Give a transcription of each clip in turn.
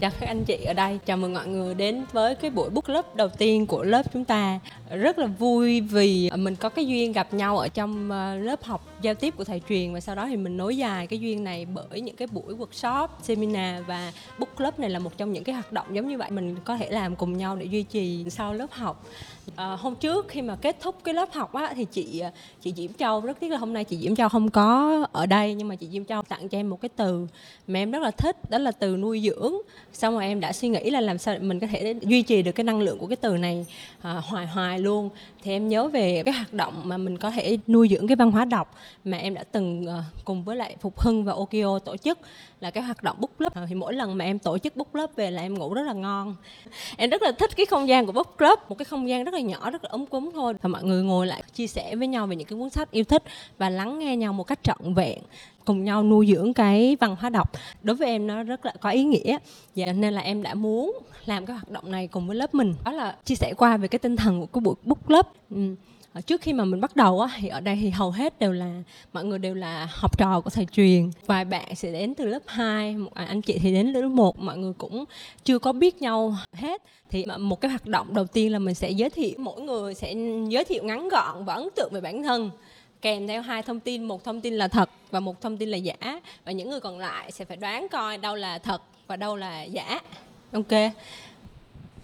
chào các anh chị ở đây. Chào mừng mọi người đến với cái buổi book lớp đầu tiên của lớp chúng ta. Rất là vui vì mình có cái duyên gặp nhau ở trong ờ, lớp học giao tiếp của thầy truyền và sau đó thì mình nối dài cái duyên này bởi những cái buổi workshop, seminar và book club này là một trong những cái hoạt động giống như vậy mình có thể làm cùng nhau để duy trì sau lớp học. À, hôm trước khi mà kết thúc cái lớp học á thì chị à, chị Diễm Châu rất tiếc là hôm nay chị Diễm Châu không có ở đây nhưng mà chị Diễm Châu tặng cho em một cái từ mà em rất là thích đó là từ nuôi dưỡng. Xong rồi em đã suy nghĩ là làm sao mình có thể duy trì được cái năng lượng của cái từ này à, hoài hoài luôn thì em nhớ về cái hoạt động mà mình có thể nuôi dưỡng cái văn hóa đọc mà em đã từng ờ, cùng với lại Phục Hưng và Okio tổ chức là cái hoạt động book club. Ờ, thì mỗi lần mà em tổ chức book club về là em ngủ rất là ngon. Em rất là thích cái không gian của book club, một cái không gian rất là nhỏ, rất là ấm cúng thôi. Và mọi người ngồi lại, chia sẻ với nhau về những cái cuốn sách yêu thích và lắng nghe nhau một cách trọn vẹn cùng nhau nuôi dưỡng cái văn hóa đọc. Đối với em nó rất là có ý nghĩa. Dạ nên là em đã muốn làm cái hoạt động này cùng với lớp mình. Đó là chia sẻ qua về cái tinh thần của cái buổi book club. Ừ. Ờ, trước khi mà mình bắt đầu á, thì ở đây thì hầu hết đều là, mọi người đều là học trò của thầy truyền. Vài bạn sẽ đến từ lớp 2 một à, anh chị thì đến lớp 1 mọi người cũng chưa có biết nhau hết. Thì ờ, một cái hoạt động đầu tiên là mình sẽ giới thiệu, mỗi người sẽ giới thiệu ngắn gọn và ấn tượng về bản thân kèm theo hai thông tin một thông tin là thật và một thông tin là giả và những người còn lại sẽ phải đoán coi đâu là thật và đâu là giả ok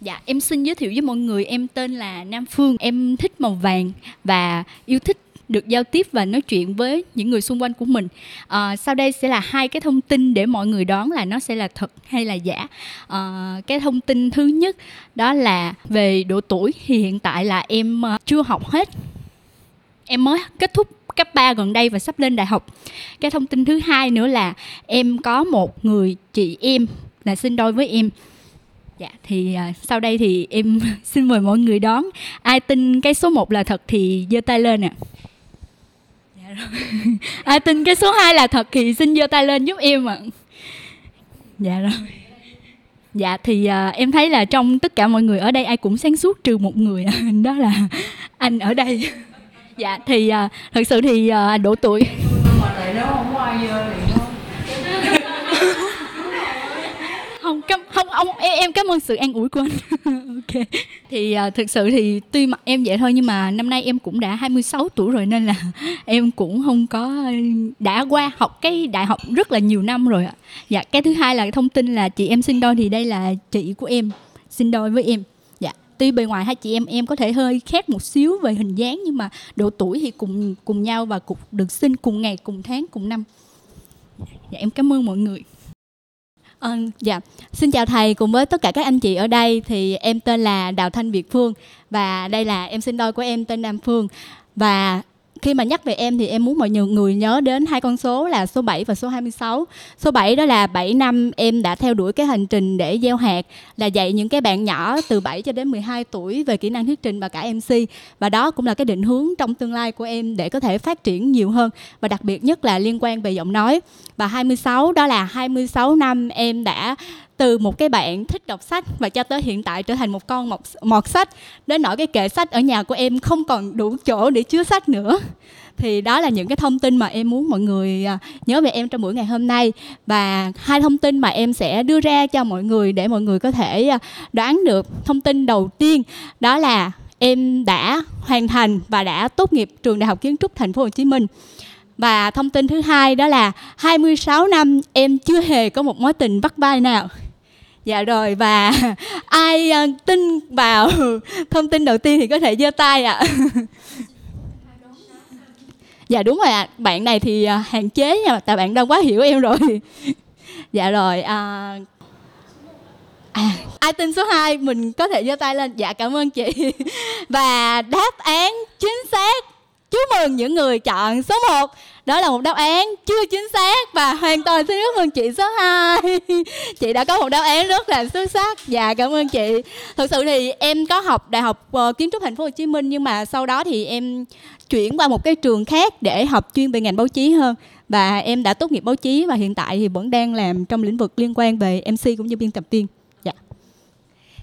Dạ, em xin giới thiệu với mọi người, em tên là Nam Phương, em thích màu vàng và yêu thích được giao tiếp và nói chuyện với những người xung quanh của mình. À, sau đây sẽ là hai cái thông tin để mọi người đoán là nó sẽ là thật hay là giả. À, cái thông tin thứ nhất đó là về độ tuổi thì hiện tại là em ờ, chưa học hết. Em mới kết thúc cấp 3 gần đây và sắp lên đại học. Cái thông tin thứ hai nữa là em có một người chị em là sinh đôi với em Dạ thì uh, sau đây thì em xin mời mọi người đón ai tin cái số 1 là thật thì giơ tay lên ạ. À. Dạ rồi. ai tin cái số 2 là thật thì xin giơ tay lên giúp em ạ. À. Dạ rồi. Dạ thì uh, em thấy là trong tất cả mọi người ở đây ai cũng sáng suốt trừ một người đó là anh ở đây dạ thì uh, thật sự thì à, uh, độ tuổi. Mà tại không có ai thì nó không cảm, không ông em, em cảm ơn sự an ủi của anh. Ok. Thì uh, thực sự thì tuy mặt em vậy thôi nhưng mà năm nay em cũng đã 26 tuổi rồi nên là em cũng không có đã qua học cái đại học rất là nhiều năm rồi ạ. Dạ cái thứ hai là thông tin là chị em sinh đôi thì đây là chị của em sinh đôi với em tuy bề ngoài hai chị em em có thể hơi khác một xíu về hình dáng nhưng mà độ tuổi thì cùng cùng nhau và cùng được sinh cùng ngày cùng tháng cùng năm. Dạ em cảm ơn mọi người. À, dạ, xin chào thầy cùng với tất cả các anh chị ở đây thì em tên là Đào Thanh Việt Phương và đây là em sinh đôi của em tên Nam Phương. Và khi mà nhắc về em thì em muốn mọi người nhớ đến hai con số là số 7 và số 26. Số 7 đó là 7 năm em đã theo đuổi cái hành trình để gieo hạt, là dạy những cái bạn nhỏ từ 7 cho đến 12 tuổi về kỹ năng thuyết trình và cả MC và đó cũng là cái định hướng trong tương lai của em để có thể phát triển nhiều hơn, và đặc biệt nhất là liên quan về giọng nói. Và 26 đó là 26 năm em đã từ một cái bạn thích đọc sách và cho tới hiện tại trở thành một con mọt, mọt sách. Đến nỗi cái kệ sách ở nhà của em không còn đủ chỗ để chứa sách nữa. Thì đó là những cái thông tin mà em muốn mọi người à, nhớ về em trong buổi ngày hôm nay. Và hai thông tin mà em sẽ đưa ra cho mọi người để mọi người có thể à, đoán được thông tin đầu tiên. Đó là em đã hoàn thành và đã tốt nghiệp trường đại học kiến trúc thành phố Hồ Chí Minh. Và thông tin thứ hai đó là 26 năm em chưa hề có một mối tình bắt vai nào dạ rồi và ai uh, tin vào thông tin đầu tiên thì có thể giơ tay ạ à. dạ đúng rồi ạ à. bạn này thì uh, hạn chế nha tại bạn đang quá hiểu em rồi dạ rồi uh, À, ai tin số 2 mình có thể giơ tay lên. Dạ cảm ơn chị. Và đáp án chính xác. Chúc mừng những người chọn số 1 đó là một đáp án chưa chính xác và hoàn toàn xin chúc mừng chị số 2 chị đã có một đáp án rất là xuất sắc. Dạ cảm ơn chị. Thực sự thì em có học đại học uh, kiến trúc thành phố Hồ Chí Minh nhưng mà sau đó thì em chuyển qua một cái trường khác để học chuyên về ngành báo chí hơn. Và em đã tốt nghiệp báo chí và hiện tại thì vẫn đang làm trong lĩnh vực liên quan về MC cũng như biên tập viên.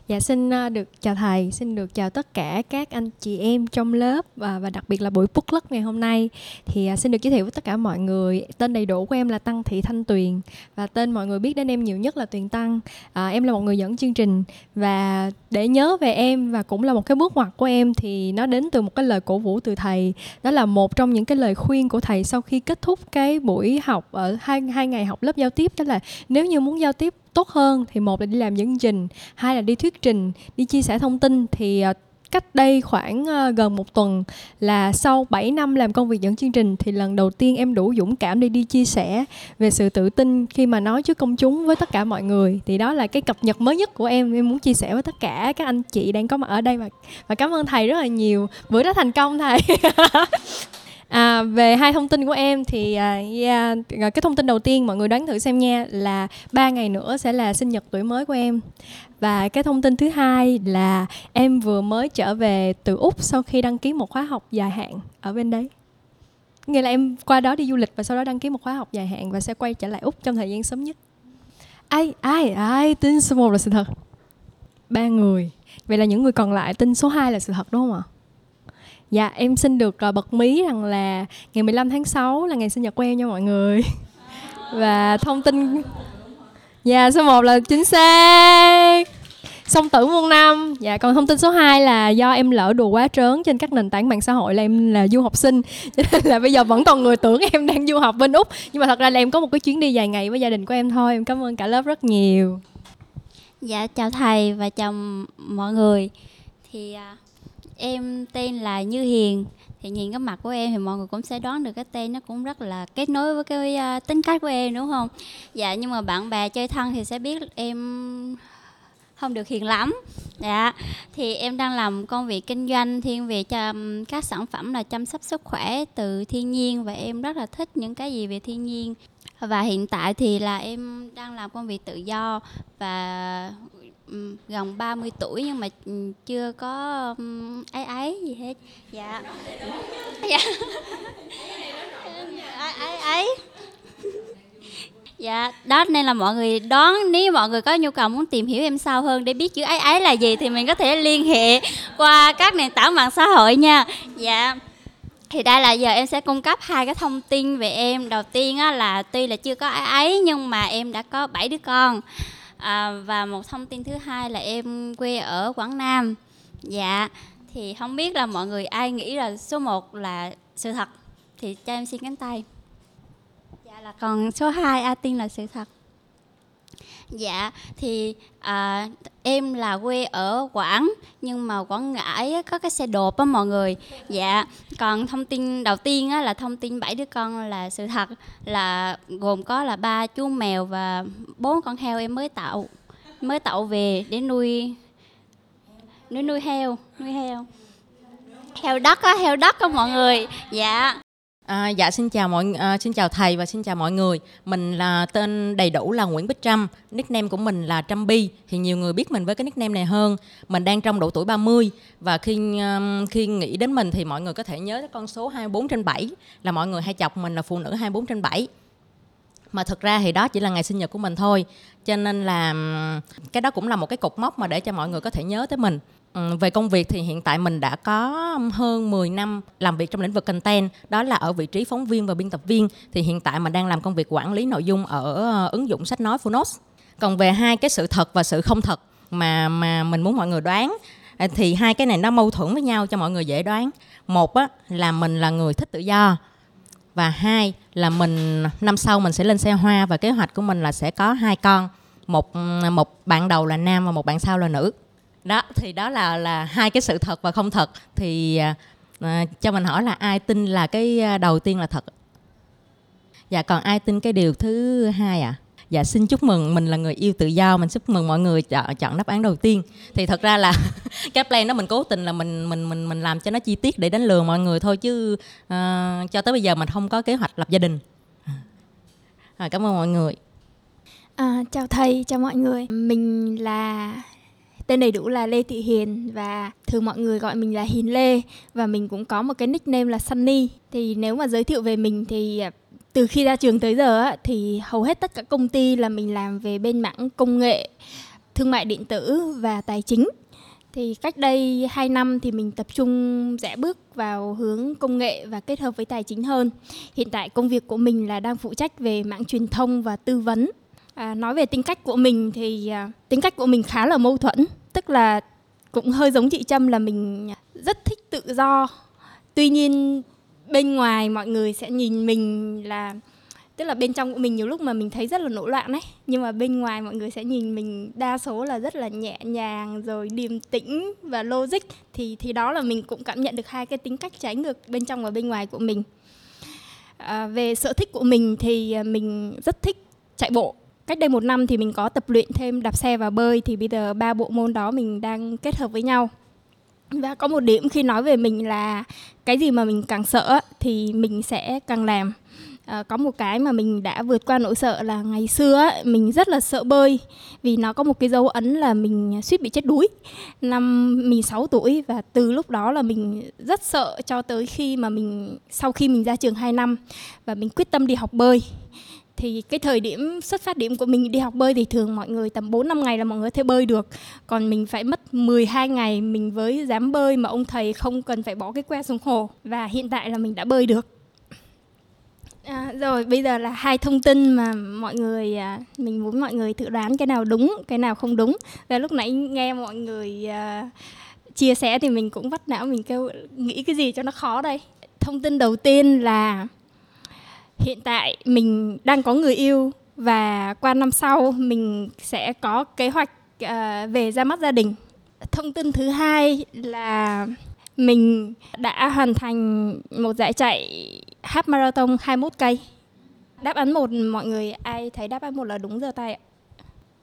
Dạ xin à, được chào thầy, xin được chào tất cả các anh chị em trong lớp và, và đặc biệt là buổi phút club ngày hôm nay. Thì à, xin được giới thiệu với tất cả mọi người, tên đầy đủ của em là Tăng Thị Thanh Tuyền và tên mọi người biết đến em nhiều nhất là Tuyền Tăng. À, em là một người dẫn chương trình và để nhớ về em và cũng là một cái bước ngoặt của em thì nó đến từ một cái lời cổ vũ từ thầy. Đó là một trong những cái lời khuyên của thầy sau khi kết thúc cái buổi học ở hai hai ngày học lớp giao tiếp đó là nếu như muốn giao tiếp tốt hơn thì một là đi làm dẫn trình, hai là đi thuyết trình, đi chia sẻ thông tin. Thì ờ, cách đây khoảng ờ, gần một tuần là sau 7 năm làm công việc dẫn chương trình thì lần đầu tiên em đủ dũng cảm để đi chia sẻ về sự tự tin khi mà nói trước công chúng với tất cả mọi người. Thì đó là cái cập nhật mới nhất của em em muốn chia sẻ với tất cả các anh chị đang có mặt ở đây và và cảm ơn thầy rất là nhiều. Bữa đó thành công thầy. À, về hai thông tin của em thì uh, yeah, à, cái thông tin đầu tiên mọi người đoán thử xem nha là ba ngày nữa sẽ là sinh nhật tuổi mới của em. Và cái thông tin thứ hai là em vừa mới trở về từ úc sau khi đăng ký một khóa học dài hạn ở bên đấy. Nghĩa là em qua đó đi du lịch và sau đó đăng ký một khóa học dài hạn và sẽ quay trở lại úc trong thời gian sớm nhất. Ai ai ai tin số một là sự thật. Ba người. Vậy là những người còn lại tin số 2 là sự thật đúng không ạ? Dạ em xin được uh, bật mí rằng là ngày 15 tháng 6 là ngày sinh nhật của em nha mọi người. Và thông tin Dạ số 1 là chính xác. Song tử muôn năm. Dạ còn thông tin số 2 là do em lỡ đùa quá trớn trên các nền tảng mạng xã hội là em là du học sinh. Cho nên là bây giờ vẫn còn người tưởng em đang du học bên Úc. Nhưng mà thật ra là em có một cái chuyến đi dài ngày với gia đình của em thôi. Em cảm ơn cả lớp rất nhiều. Dạ chào thầy và chào mọi người. Thì uh, em tên là Như Hiền. Thì nhìn cái mặt của em thì mọi người cũng sẽ đoán được cái tên nó cũng rất là kết nối với cái uh, tính cách của em đúng không? Dạ nhưng mà bạn bè chơi thân thì sẽ biết em không được hiền lắm. Dạ. Thì em đang làm công việc kinh doanh thiên về cho các sản phẩm là chăm sóc sức khỏe từ thiên nhiên và em rất là thích những cái gì về thiên nhiên. Và hiện tại thì là em đang làm công việc tự do và gần 30 tuổi nhưng mà ừ, chưa có um, ấy ấy gì hết. Dạ. Dạ. Ấy ấy ấy dạ đó nên là mọi người đón nếu mọi người có nhu cầu muốn tìm hiểu em sâu hơn để biết chữ ấy ấy là gì thì mình có thể liên hệ qua các nền tảng mạng xã hội nha. Dạ. Thì đây là giờ em sẽ cung cấp hai cái thông tin về em. Đầu tiên á, là tuy là chưa có ấy ấy nhưng mà em đã có bảy đứa con à, và một thông tin thứ hai là em quê ở quảng nam. Dạ thì không biết là mọi người ai nghĩ là số 1 là sự thật. Thì cho em xin cánh tay. Dạ là còn số 2 a tin là sự thật dạ thì à, em là quê ở quảng nhưng mà quảng ngãi có cái xe đột á mọi người. Dạ còn thông tin đầu tiên á là thông tin bảy đứa con là sự thật là gồm có là ba chú mèo và bốn con heo em mới tạo mới tạo về để nuôi nuôi nuôi heo nuôi heo. Heo đất á heo đất á mọi người. Dạ. À, dạ xin chào mọi à, xin chào thầy và xin chào mọi người. Mình là tên đầy đủ là Nguyễn Bích Trâm, nickname của mình là Trâm Bi. Thì nhiều người biết mình với cái nickname này hơn. Mình đang trong độ tuổi 30 và khi um, khi nghĩ đến mình thì mọi người có thể nhớ cái con số 24 trên 7 là mọi người hay chọc mình là phụ nữ 24 trên 7 mà thực ra thì đó chỉ là ngày sinh nhật của mình thôi cho nên là um, cái đó cũng là một cái cột mốc mà để cho mọi người có thể nhớ tới mình Ừ, về công việc thì hiện tại mình đã có hơn 10 năm làm việc trong lĩnh vực content đó là ở vị trí phóng viên và biên tập viên. Thì hiện tại mình đang làm công việc quản lý nội dung ở ờ, ứng dụng sách nói Phonos. Còn về hai cái sự thật và sự không thật mà mà mình muốn mọi người đoán à, thì hai cái này nó mâu thuẫn với nhau cho mọi người dễ đoán. Một á, là mình là người thích tự do và hai là mình năm sau mình sẽ lên xe hoa và kế hoạch của mình là sẽ có hai con. Một ừ, một bạn đầu là nam và một bạn sau là nữ đó thì đó là là hai cái sự thật và không thật. Thì à, à cho mình hỏi là ai tin là cái à, đầu tiên là thật? Dạ còn ai tin cái điều thứ hai à dạ xin chúc mừng mình là người yêu tự do mình chúc mừng mọi người chọn chọn đáp án đầu tiên. Thì thật ra là cái plan đó mình cố tình là mình mình mình mình làm cho nó chi tiết để đánh lừa mọi người thôi chứ uh, cho tới bây giờ mình không có kế hoạch lập gia đình. À, cảm ơn mọi người. À, chào thầy chào mọi người. Mình là Tên đầy đủ là Lê Thị Hiền và thường mọi người gọi mình là Hiền Lê và mình cũng có một cái nickname là Sunny. Thì nếu mà giới thiệu về mình thì à, từ khi ra trường tới giờ thì hầu hết tất cả công ty là mình làm về bên mảng công nghệ, thương mại điện tử và tài chính thì cách đây 2 năm thì mình tập trung rẽ bước vào hướng công nghệ và kết hợp với tài chính hơn. Hiện tại công việc của mình là đang phụ trách về mạng truyền thông và tư vấn. À, nói về tính cách của mình thì à, tính cách của mình khá là mâu thuẫn, tức là cũng hơi giống chị Trâm là mình rất thích tự do. Tuy nhiên bên ngoài mọi người sẽ nhìn mình là tức là bên trong của mình nhiều lúc mà mình thấy rất là nổi loạn ấy nhưng mà bên ngoài mọi người sẽ nhìn mình đa số là rất là nhẹ nhàng rồi điềm tĩnh và logic thì thì đó là mình cũng cảm nhận được hai cái tính cách trái ngược bên trong và bên ngoài của mình à, về sở thích của mình thì à, mình rất thích chạy bộ cách đây một năm thì mình có tập luyện thêm đạp xe và bơi thì bây giờ ba bộ môn đó mình đang kết hợp với nhau. Và có một điểm khi nói về mình là cái gì mà mình càng sợ thì mình sẽ càng làm. À, có một cái mà mình đã vượt qua nỗi sợ là ngày xưa mình rất là sợ bơi vì nó có một cái dấu ấn là mình suýt bị chết đuối. Năm mình 6 tuổi và từ lúc đó là mình rất sợ cho tới khi mà mình sau khi mình ra trường 2 năm và mình quyết tâm đi học bơi thì cái thời điểm xuất phát điểm của mình đi học bơi thì thường mọi người tầm 4 năm ngày là mọi người có thể bơi được. Còn mình phải mất 12 ngày mình với dám bơi mà ông thầy không cần phải bỏ cái que xuống hồ và hiện tại là mình đã bơi được. À, rồi bây giờ là hai thông tin mà mọi người à, mình muốn mọi người tự đoán cái nào đúng cái nào không đúng và lúc nãy nghe mọi người à, chia sẻ thì mình cũng vắt não mình kêu nghĩ cái gì cho nó khó đây thông tin đầu tiên là hiện tại mình đang có người yêu và qua năm sau mình sẽ có kế hoạch uh, về ra mắt gia đình. Thông tin thứ hai là mình đã hoàn thành một giải chạy half marathon 21 cây. Đáp án một mọi người ai thấy đáp án một là đúng giơ tay ạ.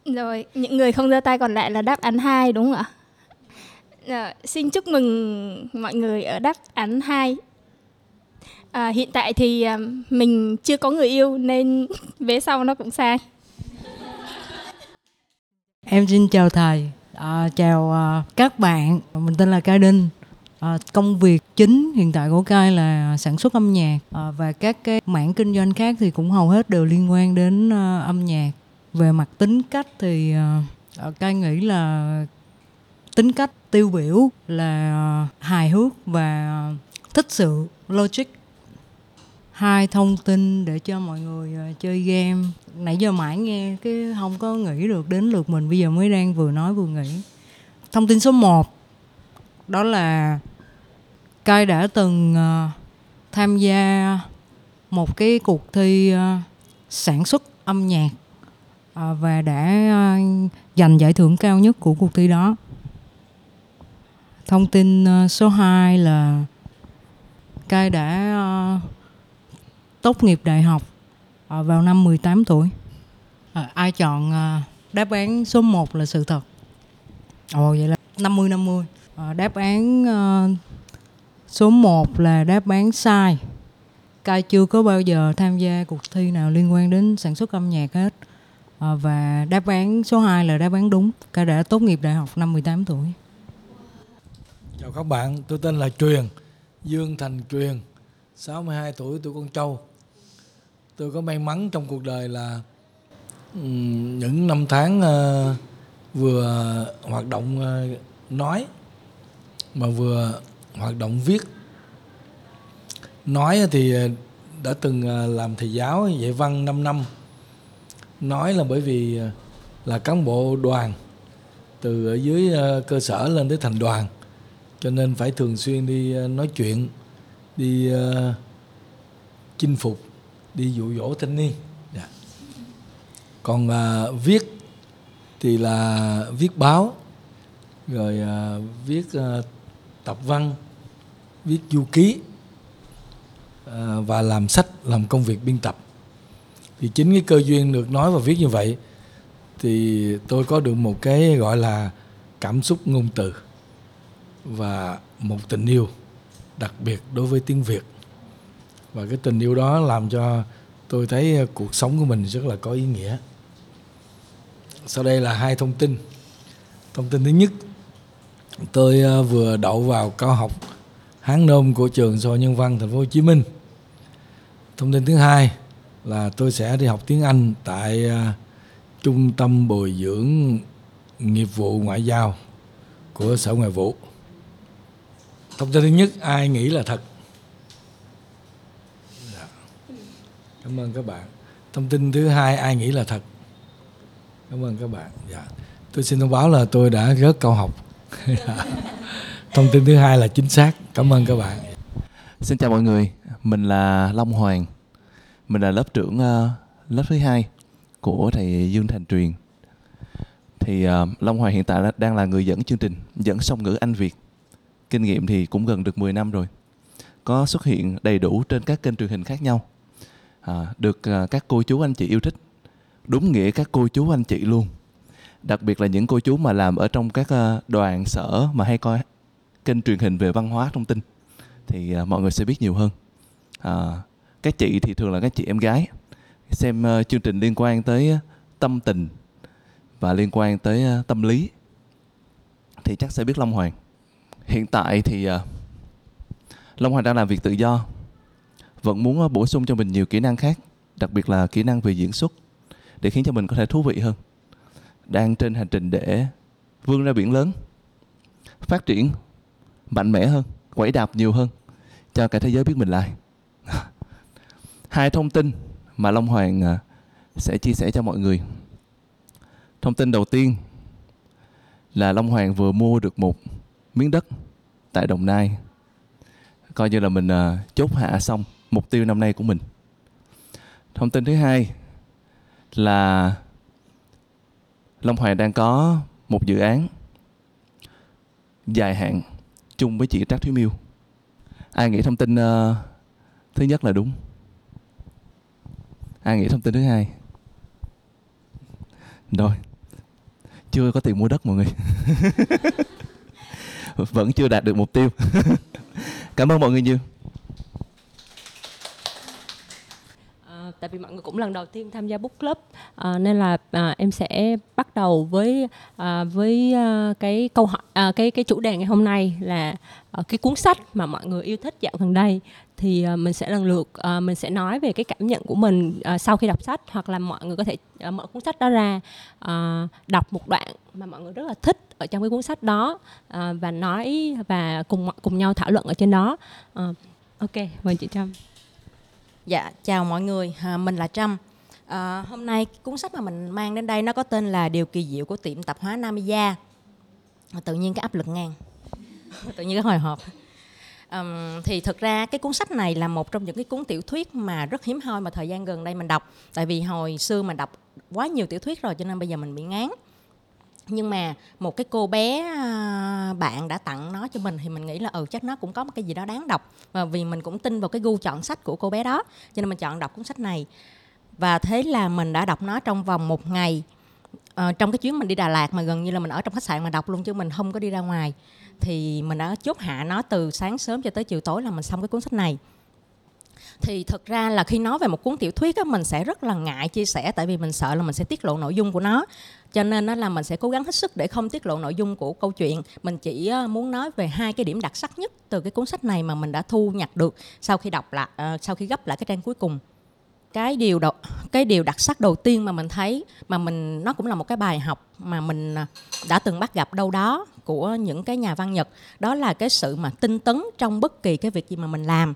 Rồi những người không giơ tay còn lại là đáp án hai đúng không ạ? Rồi, xin chúc mừng mọi người ở đáp án hai à, hiện tại thì à, mình chưa có người yêu nên vế sau nó cũng sai em xin chào thầy. À, chào à, các bạn. Mình tên là Ca Đinh. À, công việc chính hiện tại của Cai là sản xuất âm nhạc. À, và các cái mảng kinh doanh khác thì cũng hầu hết đều liên quan đến à, âm nhạc. Về mặt tính cách thì à, à Cai nghĩ là tính cách tiêu biểu là à, hài hước và à, thích sự logic hai thông tin để cho mọi người ờ, chơi game. Nãy giờ mãi nghe cái không có nghĩ được đến lượt mình bây giờ mới đang vừa nói vừa nghĩ. Thông tin số 1 đó là cai đã từng uh, tham gia một cái cuộc thi uh, sản xuất âm nhạc uh, và đã uh, giành giải thưởng cao nhất của cuộc thi đó. Thông tin uh, số 2 là cai đã uh, tốt nghiệp đại học uh, vào năm 18 tuổi. À, ai chọn uh, đáp án số 1 là sự thật. Ồ vậy là 50 50. À, đáp án uh, số 1 là đáp án sai. Kai chưa có bao giờ tham gia cuộc thi nào liên quan đến sản xuất âm nhạc hết. À, và đáp án số 2 là đáp án đúng. Kai đã tốt nghiệp đại học năm 18 tuổi. Chào các bạn, tôi tên là Truyền, Dương Thành Truyền, 62 tuổi, tôi con trâu tôi có may mắn trong cuộc đời là những năm tháng ờ, vừa hoạt động ờ, nói mà vừa hoạt động viết. Nói thì ờ, đã từng làm thầy giáo dạy văn 5 năm. Nói là bởi vì là cán bộ đoàn từ ở dưới cơ sở lên tới thành đoàn, cho nên phải thường xuyên đi nói chuyện, đi chinh phục đi dụ dỗ thanh niên. Dạ. còn à, viết thì là viết báo rồi à, viết à, tập văn viết du ký à, và làm sách làm công việc biên tập. Thì chính cái cơ duyên được nói và viết như vậy thì tôi có được một cái gọi là cảm xúc ngôn từ và một tình yêu đặc biệt đối với tiếng việt và cái tình yêu đó làm cho tôi thấy ờ, cuộc sống của mình rất là có ý nghĩa. Sau đây là hai thông tin. Thông tin thứ nhất, tôi ờ, vừa đậu vào cao học hán nôm của trường so nhân văn thành phố hồ chí minh. Thông tin thứ hai là tôi sẽ đi học tiếng anh tại ờ, trung tâm bồi dưỡng nghiệp vụ ngoại giao của sở ngoại vụ. Thông tin thứ nhất, ai nghĩ là thật? Cảm ơn các bạn. Thông tin thứ hai ai nghĩ là thật? Cảm ơn các bạn. Dạ. Tôi xin thông báo là tôi đã rớt câu học. Thông tin thứ hai là chính xác. Cảm ơn các bạn. Xin chào mọi người, mình là Long Hoàng. Mình là lớp trưởng uh, lớp thứ hai của thầy Dương Thành Truyền Thì uh, Long Hoàng hiện tại đang là người dẫn chương trình Dẫn song ngữ Anh Việt. Kinh nghiệm thì cũng gần được 10 năm rồi. Có xuất hiện đầy đủ trên các kênh truyền hình khác nhau à, Được à, các cô chú anh chị yêu thích. Đúng nghĩa các cô chú anh chị luôn. Đặc biệt là những cô chú mà làm ở trong các à, đoàn sở mà hay coi kênh truyền hình về văn hóa thông tin thì à, mọi người sẽ biết nhiều hơn. À, các chị thì thường là các chị em gái. Xem à, chương trình liên quan tới tâm tình và liên quan tới tâm lý thì chắc sẽ biết Long Hoàng. Hiện tại thì Long Hoàng đang làm việc tự do vẫn muốn ờ, bổ sung cho mình nhiều kỹ năng khác, đặc biệt là kỹ năng về diễn xuất, để khiến cho mình có thể thú vị hơn. Đang trên hành trình để vươn ra biển lớn, phát triển mạnh mẽ hơn quẩy đạp nhiều hơn, cho cả thế giới biết mình là ai. Hai thông tin mà Long Hoàng ờ, sẽ chia sẻ cho mọi người. Thông tin đầu tiên là Long Hoàng vừa mua được một miếng đất tại Đồng Nai, coi như là mình ờ, chốt hạ xong mục tiêu năm nay của mình thông tin thứ hai là Long Hoàng đang có một dự án dài hạn chung với chị Trác Thúy Miêu. Ai nghĩ thông tin uh, thứ nhất là đúng? Ai nghĩ thông tin thứ hai? Rồi, chưa có tiền mua đất mọi người. Vẫn chưa đạt được mục tiêu. Cảm ơn mọi người nhiều. À, tại vì mọi người cũng lần đầu tiên tham gia book club à, nên là à, em sẽ bắt đầu với à, với à, cái câu hỏi à, cái cái chủ đề ngày hôm nay là à, cái cuốn sách mà mọi người yêu thích dạo gần đây. Thì à, mình sẽ lần lượt à, mình sẽ nói về cái cảm nhận của mình à, sau khi đọc sách hoặc là mọi người có thể à, mở cuốn sách đó ra à, đọc một đoạn mà mọi người rất là thích ở trong cái cuốn sách đó à, và nói và cùng cùng nhau thảo luận ở trên đó. À, ok mời chị Trâm. Dạ, chào mọi người, à, mình là Trâm. À, hôm nay cuốn sách mà mình mang đến đây nó có tên là Điều kỳ diệu của tiệm tạp hóa Namiya. À, tự nhiên cái áp lực ngang, tự nhiên cái hồi hộp. Um, thì thực ra cái cuốn sách này là một trong những cái cuốn tiểu thuyết mà rất hiếm hoi mà thời gian gần đây mình đọc tại vì hồi xưa mình đọc quá nhiều tiểu thuyết rồi cho nên bây giờ mình bị ngán nhưng mà một cái cô bé à, bạn đã tặng nó cho mình thì mình nghĩ là ừ chắc nó cũng có một cái gì đó đáng đọc. Và vì mình cũng tin vào cái gu chọn sách của cô bé đó cho nên mình chọn đọc cuốn sách này. Và thế là mình đã đọc nó trong vòng một ngày. Ờ, trong cái chuyến mình đi Đà Lạt mà gần như là mình ở trong khách sạn mà đọc luôn chứ mình không có đi ra ngoài thì mình đã chốt hạ nó từ sáng sớm cho tới chiều tối là mình xong cái cuốn sách này. Thì thực ra là khi nói về một cuốn tiểu thuyết á, mình sẽ rất là ngại chia sẻ tại vì mình sợ là mình sẽ tiết lộ nội dung của nó cho nên nó là mình sẽ cố gắng hết sức để không tiết lộ nội dung của câu chuyện. Mình chỉ muốn nói về hai cái điểm đặc sắc nhất từ cái cuốn sách này mà mình đã thu nhặt được sau khi đọc lại uh, sau khi gấp lại cái trang cuối cùng. Cái điều đầu, cái điều đặc sắc đầu tiên mà mình thấy mà mình nó cũng là một cái bài học mà mình ờ, đã từng bắt gặp đâu đó của những cái nhà văn Nhật đó là cái sự mà tinh tấn trong bất kỳ cái việc gì mà mình làm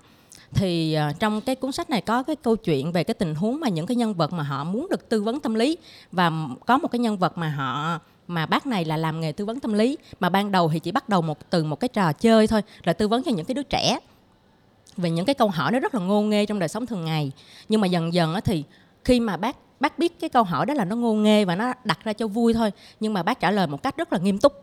thì uh, trong cái cuốn sách này có cái câu chuyện về cái tình huống mà những cái nhân vật mà họ muốn được tư vấn tâm lý và có một cái nhân vật mà họ mà bác này là làm nghề tư vấn tâm lý mà ban đầu thì chỉ bắt đầu một từ một cái trò chơi thôi là tư vấn cho những cái đứa trẻ. Về những cái câu hỏi nó rất là ngô nghê trong đời sống thường ngày. Nhưng mà dần dần thì khi mà bác bác biết cái câu hỏi đó là nó ngô nghê và nó đặt ra cho vui thôi nhưng mà bác trả lời một cách rất là nghiêm túc.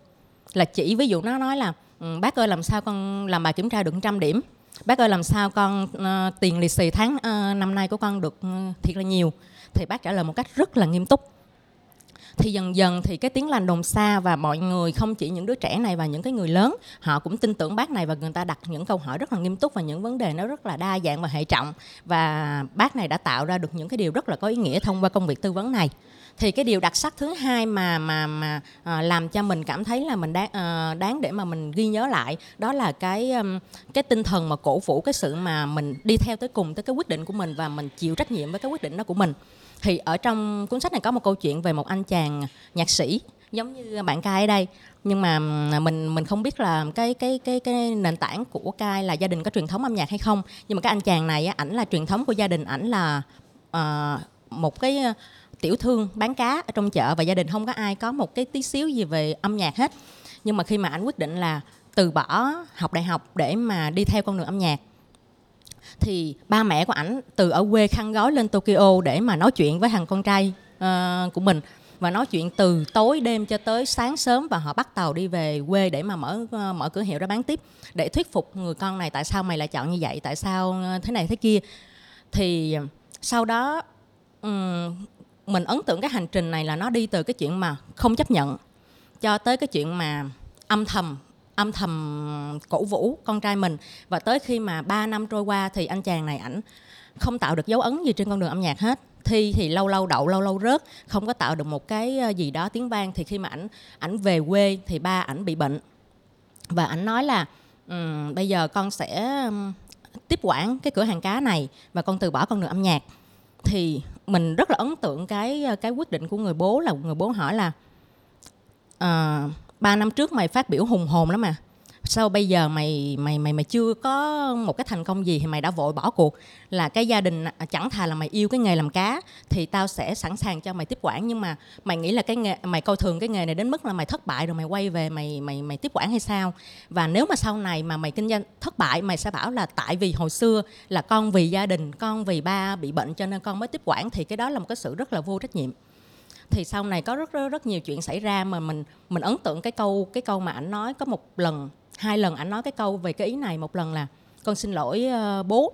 Là chỉ ví dụ nó nói là ừ, bác ơi làm sao con làm bài kiểm tra được trăm điểm? Bác ơi làm sao con uh, tiền lì xì tháng uh, năm nay của con được uh, thiệt là nhiều? Thì bác trả lời một cách rất là nghiêm túc. Thì dần dần thì cái tiếng lành đồn xa và mọi người không chỉ những đứa trẻ này và những cái người lớn họ cũng tin tưởng bác này và người ta đặt những câu hỏi rất là nghiêm túc và những vấn đề nó rất là đa dạng và hệ trọng. Và bác này đã tạo ra được những cái điều rất là có ý nghĩa thông qua công việc tư vấn này thì cái điều đặc sắc thứ hai mà mà mà à, làm cho mình cảm thấy là mình đáng à, đáng để mà mình ghi nhớ lại đó là cái cái tinh thần mà cổ vũ cái sự mà mình đi theo tới cùng tới cái quyết định của mình và mình chịu trách nhiệm với cái quyết định đó của mình. Thì ở trong cuốn sách này có một câu chuyện về một anh chàng nhạc sĩ giống như bạn cai ở đây. Nhưng mà à, mình mình không biết là cái cái cái cái nền tảng của cai là gia đình có truyền thống âm nhạc hay không. Nhưng mà cái anh chàng này ảnh là truyền thống của gia đình ảnh là uh, một cái tiểu thương bán cá ở trong chợ và gia đình không có ai có một cái tí xíu gì về âm nhạc hết. Nhưng mà khi mà ảnh quyết định là từ bỏ học đại học để mà đi theo con đường âm nhạc thì ba mẹ của ảnh từ ở quê khăn gói lên Tokyo để mà nói chuyện với thằng con trai uh, của mình và nói chuyện từ tối đêm cho tới sáng sớm và họ bắt tàu đi về quê để mà mở uh, mở cửa hiệu ra bán tiếp để thuyết phục người con này tại sao mày lại chọn như vậy tại sao ờ, thế này thế kia. Thì sau đó um, mình ấn tượng cái hành trình này là nó đi từ cái chuyện mà không chấp nhận cho tới cái chuyện mà âm thầm âm thầm cổ vũ con trai mình. Và tới khi mà 3 năm trôi qua thì anh chàng này ảnh không tạo được dấu ấn gì trên con đường âm nhạc hết. Thi thì lâu lâu đậu lâu lâu rớt không có tạo được một cái ờ, gì đó tiếng vang. Thì khi mà ảnh ảnh về quê thì ba ảnh bị bệnh. Và ảnh nói là um, bây giờ con sẽ tiếp quản cái cửa hàng cá này và con từ bỏ con đường âm nhạc thì mình rất là ấn tượng cái ờ, cái quyết định của người bố là người bố hỏi là uh, ba năm trước mày phát biểu hùng hồn lắm mà sao bây giờ mày mày mày mày chưa có một cái thành công gì thì mày đã vội bỏ cuộc? Là cái gia đình à, chẳng thà là mày yêu cái nghề làm cá thì tao sẽ sẵn sàng cho mày tiếp quản. Nhưng mà mày nghĩ là cái nghề, mày coi thường cái nghề này đến mức là mày thất bại rồi mày quay về mày mày mày tiếp quản hay sao? Và nếu mà sau này mà mày kinh doanh thất bại, mày sẽ bảo là tại vì hồi xưa là con vì gia đình, con vì ba bị bệnh cho nên con mới tiếp quản thì cái đó là một cái sự rất là vô trách nhiệm. Thì sau này có rất rất rất nhiều chuyện xảy ra mà mình mình ấn tượng cái câu cái câu mà ảnh nói có một lần hai lần ảnh nói cái câu về cái ý này một lần là con xin lỗi uh, bố.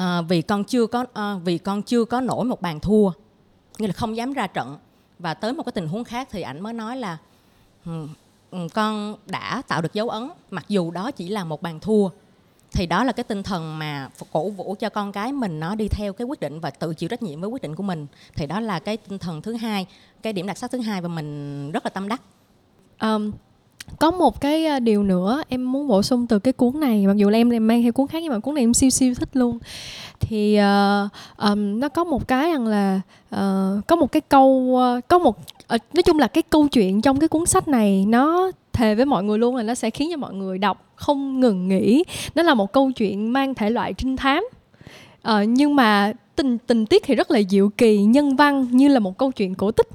Uh, vì con chưa có uh, vì con chưa có nổi một bàn thua. Nghĩa là không dám ra trận. Và tới một cái tình huống khác thì ảnh mới nói là con đã tạo được dấu ấn mặc dù đó chỉ là một bàn thua. Thì đó là cái tinh thần mà cổ vũ cho con cái mình nó đi theo cái quyết định và tự chịu trách nhiệm với quyết định của mình. Thì đó là cái tinh thần thứ hai cái điểm đặc sắc thứ hai và mình rất là tâm đắc. Um, có một cái à, điều nữa em muốn bổ sung từ cái cuốn này mặc dù là em mang theo cuốn khác nhưng mà cuốn này em siêu siêu thích luôn. Thì uh, um, nó có một cái rằng là uh, có một cái câu uh, có một uh, nói chung là cái câu chuyện trong cái cuốn sách này nó thề với mọi người luôn là nó sẽ khiến cho mọi người đọc không ngừng nghỉ. Nó là một câu chuyện mang thể loại trinh thám. Uh, nhưng mà tình tình tiết thì rất là diệu kỳ nhân văn như là một câu chuyện cổ tích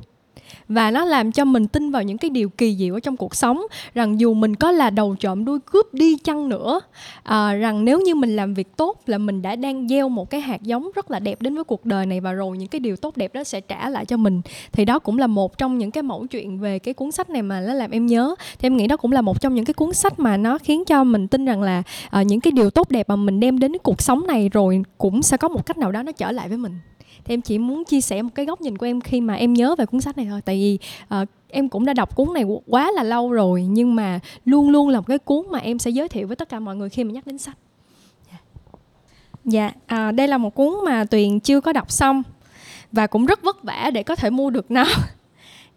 và nó làm cho mình tin vào những cái điều kỳ diệu ở trong cuộc sống rằng dù mình có là đầu trộm đuôi cướp đi chăng nữa à, rằng nếu như mình làm việc tốt là mình đã đang gieo một cái hạt giống rất là đẹp đến với cuộc đời này và rồi những cái điều tốt đẹp đó sẽ trả lại cho mình. Thì đó cũng là một trong những cái mẫu chuyện về cái cuốn sách này mà nó làm em nhớ. Thì em nghĩ đó cũng là một trong những cái cuốn sách mà nó khiến cho mình tin rằng là uh, những cái điều tốt đẹp mà mình đem đến cuộc sống này rồi cũng sẽ có một cách nào đó nó trở lại với mình thì em chỉ muốn chia sẻ một cái góc nhìn của em khi mà em nhớ về cuốn sách này thôi. Tại vì uh, em cũng đã đọc cuốn này quá là lâu rồi nhưng mà luôn luôn là một cái cuốn mà em sẽ giới thiệu với tất cả mọi người khi mà nhắc đến sách. Dạ, dạ à, đây là một cuốn mà tuyền chưa có đọc xong và cũng rất vất vả để có thể mua được nó.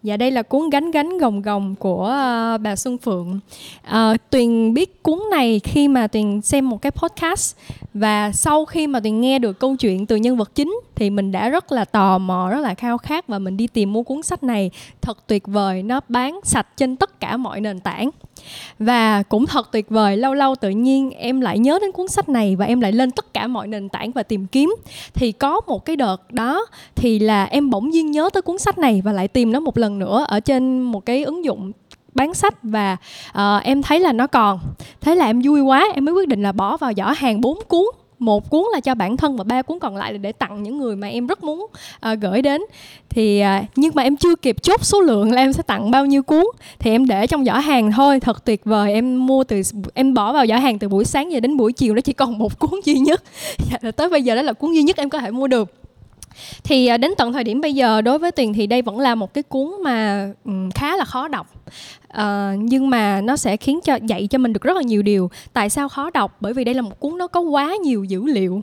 Dạ đây là cuốn gánh gánh gồng gồng của uh, bà Xuân Phượng. Uh, Tuyền biết cuốn này khi mà Tuyền xem một cái podcast và sau khi mà Tuyền nghe được câu chuyện từ nhân vật chính thì mình đã rất là tò mò, rất là khao khát và mình đi tìm mua cuốn sách này. Thật tuyệt vời, nó bán sạch trên tất cả mọi nền tảng và cũng thật tuyệt vời lâu lâu tự nhiên em lại nhớ đến cuốn sách này và em lại lên tất cả mọi nền tảng và tìm kiếm. Thì có một cái đợt đó thì là em bỗng nhiên nhớ tới cuốn sách này và lại tìm nó một lần nữa ở trên một cái ứng dụng bán sách và uh, em thấy là nó còn. Thế là em vui quá em mới quyết định là bỏ vào giỏ hàng bốn cuốn một cuốn là cho bản thân và ba cuốn còn lại là để tặng những người mà em rất muốn uh, gửi đến. Thì uh, nhưng mà em chưa kịp chốt số lượng là em sẽ tặng bao nhiêu cuốn. Thì em để trong giỏ hàng thôi thật tuyệt vời. Em mua từ em bỏ vào giỏ hàng từ buổi sáng giờ đến buổi chiều nó chỉ còn một cuốn duy nhất. Dạ, tới bây giờ đó là cuốn duy nhất em có thể mua được thì à, đến tận thời điểm bây giờ đối với tuyền thì đây vẫn là một cái cuốn mà khá là khó đọc. Uh, nhưng mà nó sẽ khiến cho dạy cho mình được rất là nhiều điều. Tại sao khó đọc? Bởi vì đây là một cuốn nó có quá nhiều dữ liệu.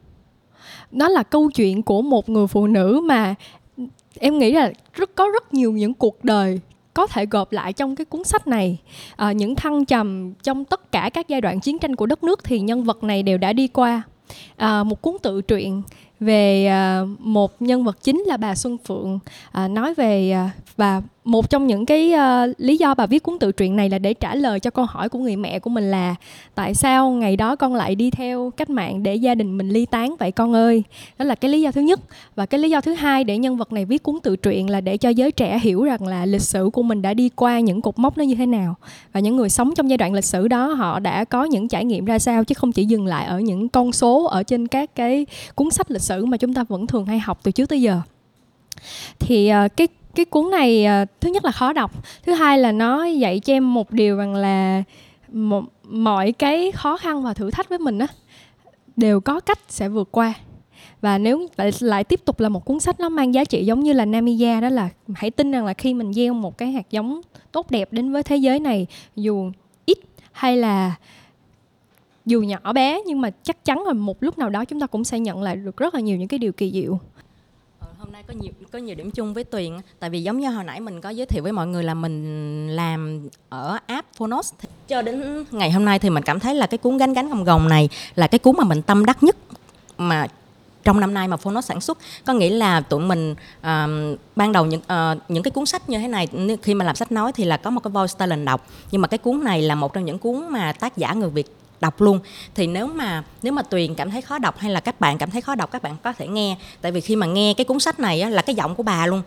Nó là câu chuyện của một người phụ nữ mà em nghĩ là rất có rất nhiều những cuộc đời có thể gộp lại trong cái cuốn sách này. À, những thăng trầm trong tất cả các giai đoạn chiến tranh của đất nước thì nhân vật này đều đã đi qua. À, một cuốn tự truyện về à, một nhân vật chính là bà Xuân Phượng à, nói về à, bà một trong những cái uh, lý do bà viết cuốn tự truyện này là để trả lời cho câu hỏi của người mẹ của mình là tại sao ngày đó con lại đi theo cách mạng để gia đình mình ly tán vậy con ơi? Đó là cái lý do thứ nhất. Và cái lý do thứ hai để nhân vật này viết cuốn tự truyện là để cho giới trẻ hiểu rằng là lịch sử của mình đã đi qua những cột mốc nó như thế nào. Và những người sống trong giai đoạn lịch sử đó họ đã có những trải nghiệm ra sao chứ không chỉ dừng lại ở những con số ở trên các cái cuốn sách lịch sử mà chúng ta vẫn thường hay học từ trước tới giờ. Thì uh, cái cái cuốn này ờ, thứ nhất là khó đọc thứ hai là nó dạy cho em một điều rằng là một mọi cái khó khăn và thử thách với mình á đều có cách sẽ vượt qua. Và nếu lại, lại tiếp tục là một cuốn sách nó mang giá trị giống như là Namiya đó là hãy tin rằng là khi mình gieo một cái hạt giống tốt đẹp đến với thế giới này dù ít hay là dù nhỏ bé nhưng mà chắc chắn là một lúc nào đó chúng ta cũng sẽ nhận lại được rất là nhiều những cái điều kỳ diệu hôm nay có nhiều có nhiều điểm chung với Tuyền tại vì giống như hồi nãy mình có giới thiệu với mọi người là mình làm ở app Phonos. Cho đến ngày hôm nay thì mình cảm thấy là cái cuốn gánh gánh gồng gồng này là cái cuốn mà mình tâm đắc nhất mà trong năm nay mà Phonos sản xuất. Có nghĩa là tụi mình uh, ban đầu những uh, những cái cuốn sách như thế này khi mà làm sách nói thì là có một cái voice talent đọc. Nhưng mà cái cuốn này là một trong những cuốn mà tác giả người Việt đọc luôn. Thì nếu mà nếu mà tuyền cảm thấy khó đọc hay là các bạn cảm thấy khó đọc các bạn có thể nghe. Tại vì khi mà nghe cái cuốn sách này á, là cái giọng của bà luôn.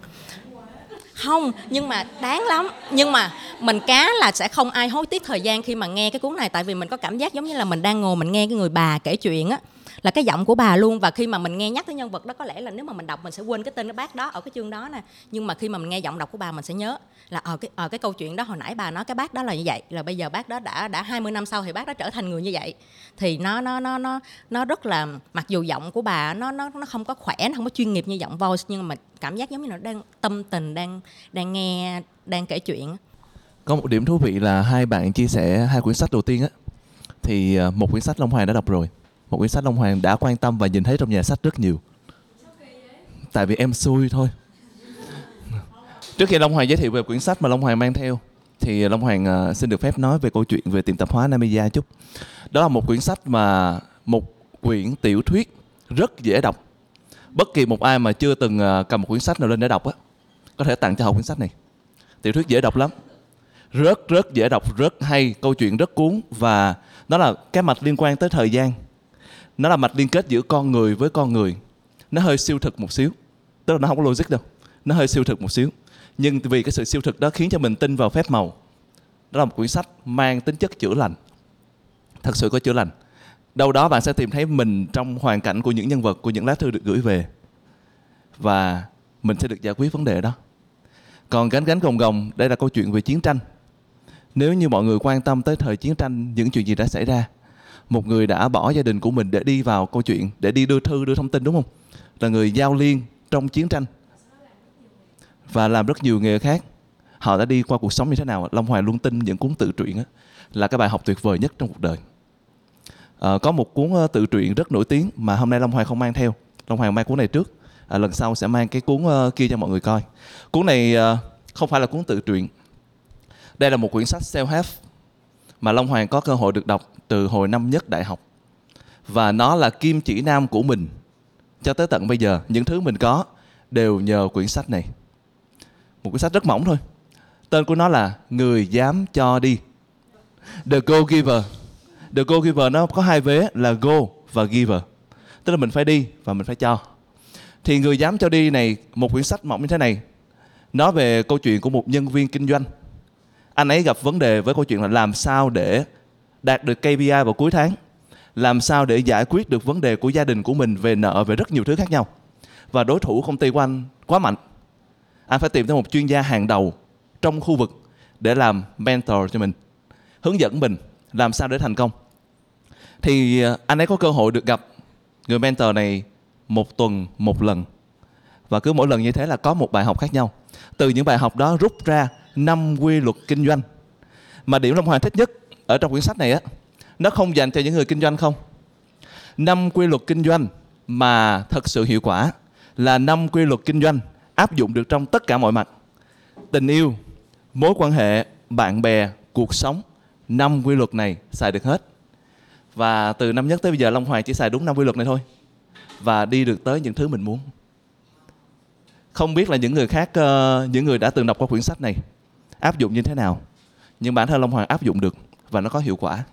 Không nhưng mà đáng lắm. Nhưng mà mình cá là sẽ không ai hối tiếc thời gian khi mà nghe cái cuốn này. Tại vì mình có cảm giác giống như là mình đang ngồi mình nghe cái người bà kể chuyện á là cái giọng của bà luôn. Và khi mà mình nghe nhắc tới nhân vật đó, có lẽ là nếu mà mình đọc mình sẽ quên cái tên cái bác đó ở cái chương đó nè. Nhưng mà khi mà mình nghe giọng đọc của bà, mình sẽ nhớ là ở cái ở cái câu chuyện đó hồi nãy bà nói cái bác đó là như vậy. Là bây giờ bác đó đã đã 20 năm sau thì bác đó trở thành người như vậy. Thì nó nó nó nó nó rất là, mặc dù giọng của bà nó nó nó không có khỏe, nó không có chuyên nghiệp như giọng voice, nhưng mà cảm giác giống như nó đang tâm tình, đang đang nghe, đang kể chuyện. Có một điểm thú vị là hai bạn chia sẻ hai quyển sách đầu tiên á. Thì ờ, một quyển sách Long Hoàng đã đọc rồi một quyển sách Long Hoàng đã quan tâm và nhìn thấy trong nhà sách rất nhiều. Tại vì em xui thôi. Trước khi Long Hoàng giới thiệu về quyển sách mà Long Hoàng mang theo thì Long Hoàng uh, xin được phép nói về câu chuyện về tiệm tạp hóa Namiya chút. Đó là một quyển sách mà một quyển tiểu thuyết rất dễ đọc. Bất kỳ một ai mà chưa từng uh, cầm một quyển sách nào lên để đọc á có thể tặng cho họ quyển sách này. Tiểu thuyết dễ đọc lắm. Rất rất dễ đọc rất hay câu chuyện rất cuốn và nó là cái mạch liên quan tới thời gian nó là mạch liên kết giữa con người với con người. Nó hơi siêu thực một xíu. Tức là nó không có logic đâu. Nó hơi siêu thực một xíu. Nhưng vì cái sự siêu thực đó khiến cho mình tin vào phép màu. Đó là một quyển sách mang tính chất chữa lành. Thật sự có chữa lành. Đâu đó bạn sẽ tìm thấy mình trong hoàn cảnh của những nhân vật, của những lá thư được gửi về. Và mình sẽ được giải quyết vấn đề đó. Còn gánh gánh gồng gồng, đây là câu chuyện về chiến tranh. Nếu như mọi người quan tâm tới thời chiến tranh, những chuyện gì đã xảy ra một người đã bỏ gia đình của mình để đi vào câu chuyện để đi đưa thư đưa thông tin đúng không? Là người giao liên trong chiến tranh. Và làm rất nhiều nghề khác. Họ đã đi qua cuộc sống như thế nào? Long hoàng luôn tin những cuốn tự truyện á, là cái bài học tuyệt vời nhất trong cuộc đời. À, có một cuốn tự truyện rất nổi tiếng mà hôm nay long hoàng không mang theo. Long hoàng mang cuốn này trước. À, lần sau sẽ mang cái cuốn uh, kia cho mọi người coi. Cuốn này uh, không phải là cuốn tự truyện. Đây là một quyển sách self help mà long hoàng có cơ hội được đọc từ hồi năm nhất đại học. Và nó là kim chỉ nam của mình. Cho tới tận bây giờ, những thứ mình có đều nhờ quyển sách này. Một quyển sách rất mỏng thôi. Tên của nó là người dám cho đi. The go giver. The go giver nó có hai vế là go và giver. Tức là mình phải đi và mình phải cho. Thì người dám cho đi này, một quyển sách mỏng như thế này, nói về câu chuyện của một nhân viên kinh doanh anh ấy gặp vấn đề với câu chuyện là làm sao để đạt được KPI vào cuối tháng? Làm sao để giải quyết được vấn đề của gia đình của mình về nợ về rất nhiều thứ khác nhau? Và đối thủ công ty của anh quá mạnh. Anh phải tìm tới một chuyên gia hàng đầu trong khu vực để làm mentor cho mình, hướng dẫn mình làm sao để thành công. Thì à, anh ấy có cơ hội được gặp người mentor này một tuần một lần. Và cứ mỗi lần như thế là có một bài học khác nhau. Từ những bài học đó rút ra năm quy luật kinh doanh. Mà điểm long hoàng thích nhất ở trong quyển sách này á, nó không dành cho những người kinh doanh không. Năm quy luật kinh doanh mà thật sự hiệu quả là năm quy luật kinh doanh áp dụng được trong tất cả mọi mặt. Tình yêu, mối quan hệ, bạn bè, cuộc sống, năm quy luật này xài được hết. Và từ năm nhất tới bây giờ, long hoàng chỉ xài đúng năm quy luật này thôi và đi được tới những thứ mình muốn. Không biết là những người khác ờ, những người đã từng đọc qua quyển sách này áp dụng như thế nào. Nhưng bản thân long hoàng áp dụng được và nó có hiệu quả.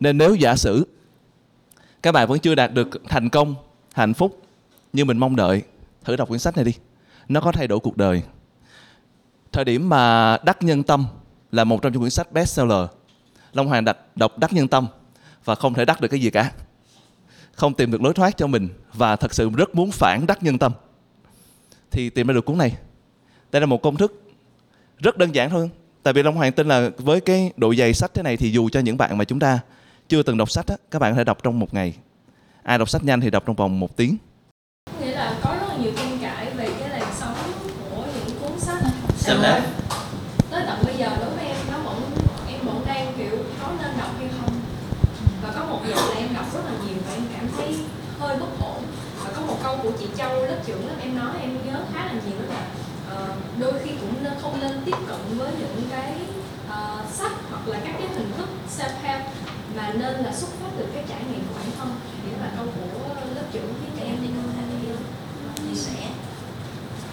Nên nếu giả sử các bạn vẫn chưa đạt được thành công, hạnh phúc, như mình mong đợi, thử đọc quyển sách này đi. Nó có thay đổi cuộc đời. Thời điểm mà đắc nhân tâm là một trong những quyển sách bestseller, long hoàng đặt đọc đắc nhân tâm và không thể đắc được cái gì cả. Không tìm được lối thoát cho mình và thật sự rất muốn phản đắc nhân tâm, thì tìm ra được cuốn này. Đây là một công thức rất đơn giản thôi. Tại vì long hoàng tin là với cái độ dày sách thế này thì dù cho những bạn mà chúng ta chưa từng đọc sách á, các bạn có thể đọc trong một ngày. Ai đọc sách nhanh thì đọc trong vòng một tiếng. Nghĩa là có rất là nhiều tranh cãi về cái làn sóng của những cuốn sách. Xem Xong đấy. rồi, tới tận bây giờ đối với em nó vẫn em vẫn đang kiểu có nên đọc hay không và có một dạng là em đọc rất là nhiều và em cảm thấy hơi bất ổn và có một câu của chị Châu lớp trưởng lớp em nói em nhớ khá là nhiều đó là ờ, đôi khi cũng nên không nên tiếp cận với những cái ờ, sách hoặc là các cái hình thức self help mà nên là xuất phát từ cái trải nghiệm của bản thân. Thì đó là câu của lớp trưởng khiến cho em đi có thể chia sẻ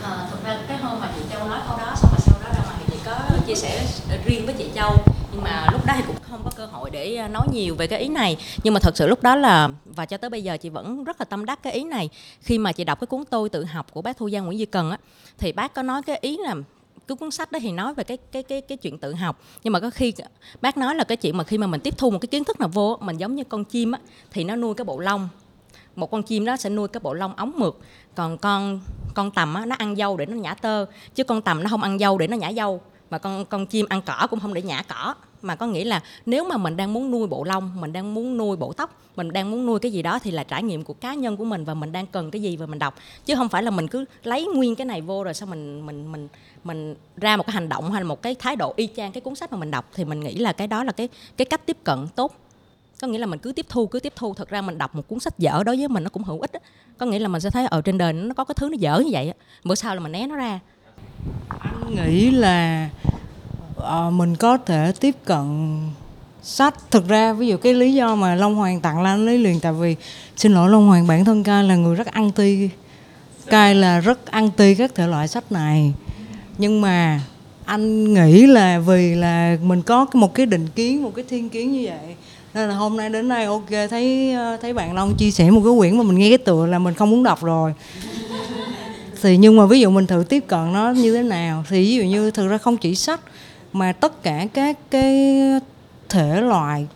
à, thực ra cái hôm mà chị Châu nói câu đó xong rồi sau đó ra ngoài thì chị có chia sẻ riêng với chị Châu. Nhưng mà lúc đó thì cũng không có cơ hội để ờ, nói nhiều về cái ý này. Nhưng mà thật sự lúc đó là và cho tới bây giờ chị vẫn rất là tâm đắc cái ý này. Khi mà chị đọc cái cuốn tôi tự học của bác Thu Giang Nguyễn Duy Cần á thì bác có nói cái ý là cái cuốn sách đó thì nói về cái cái cái cái chuyện tự học. Nhưng mà có khi bác nói là cái chuyện mà khi mà mình tiếp thu một cái kiến thức nào vô mình giống như con chim á thì nó nuôi cái bộ lông. Một con chim đó sẽ nuôi cái bộ lông ống mượt. Còn con con tầm á, nó ăn dâu để nó nhả tơ. Chứ con tầm nó không ăn dâu để nó nhả dâu mà con con chim ăn cỏ cũng không để nhả cỏ mà có nghĩa là nếu mà mình đang muốn nuôi bộ lông, mình đang muốn nuôi bộ tóc, mình đang muốn nuôi cái gì đó thì là trải nghiệm của cá nhân của mình và mình đang cần cái gì và mình đọc. Chứ không phải là mình cứ lấy nguyên cái này vô rồi sau mình mình mình mình ra một cái hành động hay là một cái thái độ y chang cái cuốn sách mà mình đọc thì mình nghĩ là cái đó là cái cái cách tiếp cận tốt. Có nghĩa là mình cứ tiếp thu, cứ tiếp thu. Thật ra mình đọc một cuốn sách dở đối với mình nó cũng hữu ích á. có nghĩa là mình sẽ thấy ở trên đời nó có cái thứ nó dở như vậy bữa sau là mình né nó ra. Anh nghĩ là uh, mình có thể tiếp cận sách. Thực ra ví dụ cái lý do mà long hoàng tặng lan lý liền tại vì xin lỗi long hoàng bản thân cai là người rất ăn ti. Cai là rất ăn ti các thể loại sách này. Nhưng mà anh nghĩ là vì là mình có một cái định kiến một cái thiên kiến như vậy. Nên là hôm nay đến đây ok thấy ờ, thấy bạn long chia sẻ một cái quyển mà mình nghe cái tựa là mình không muốn đọc rồi. Thì nhưng mà ví dụ mình thử tiếp cận nó như thế nào? Thì ví dụ như thực ra không chỉ sách mà tất cả các cái thể loại,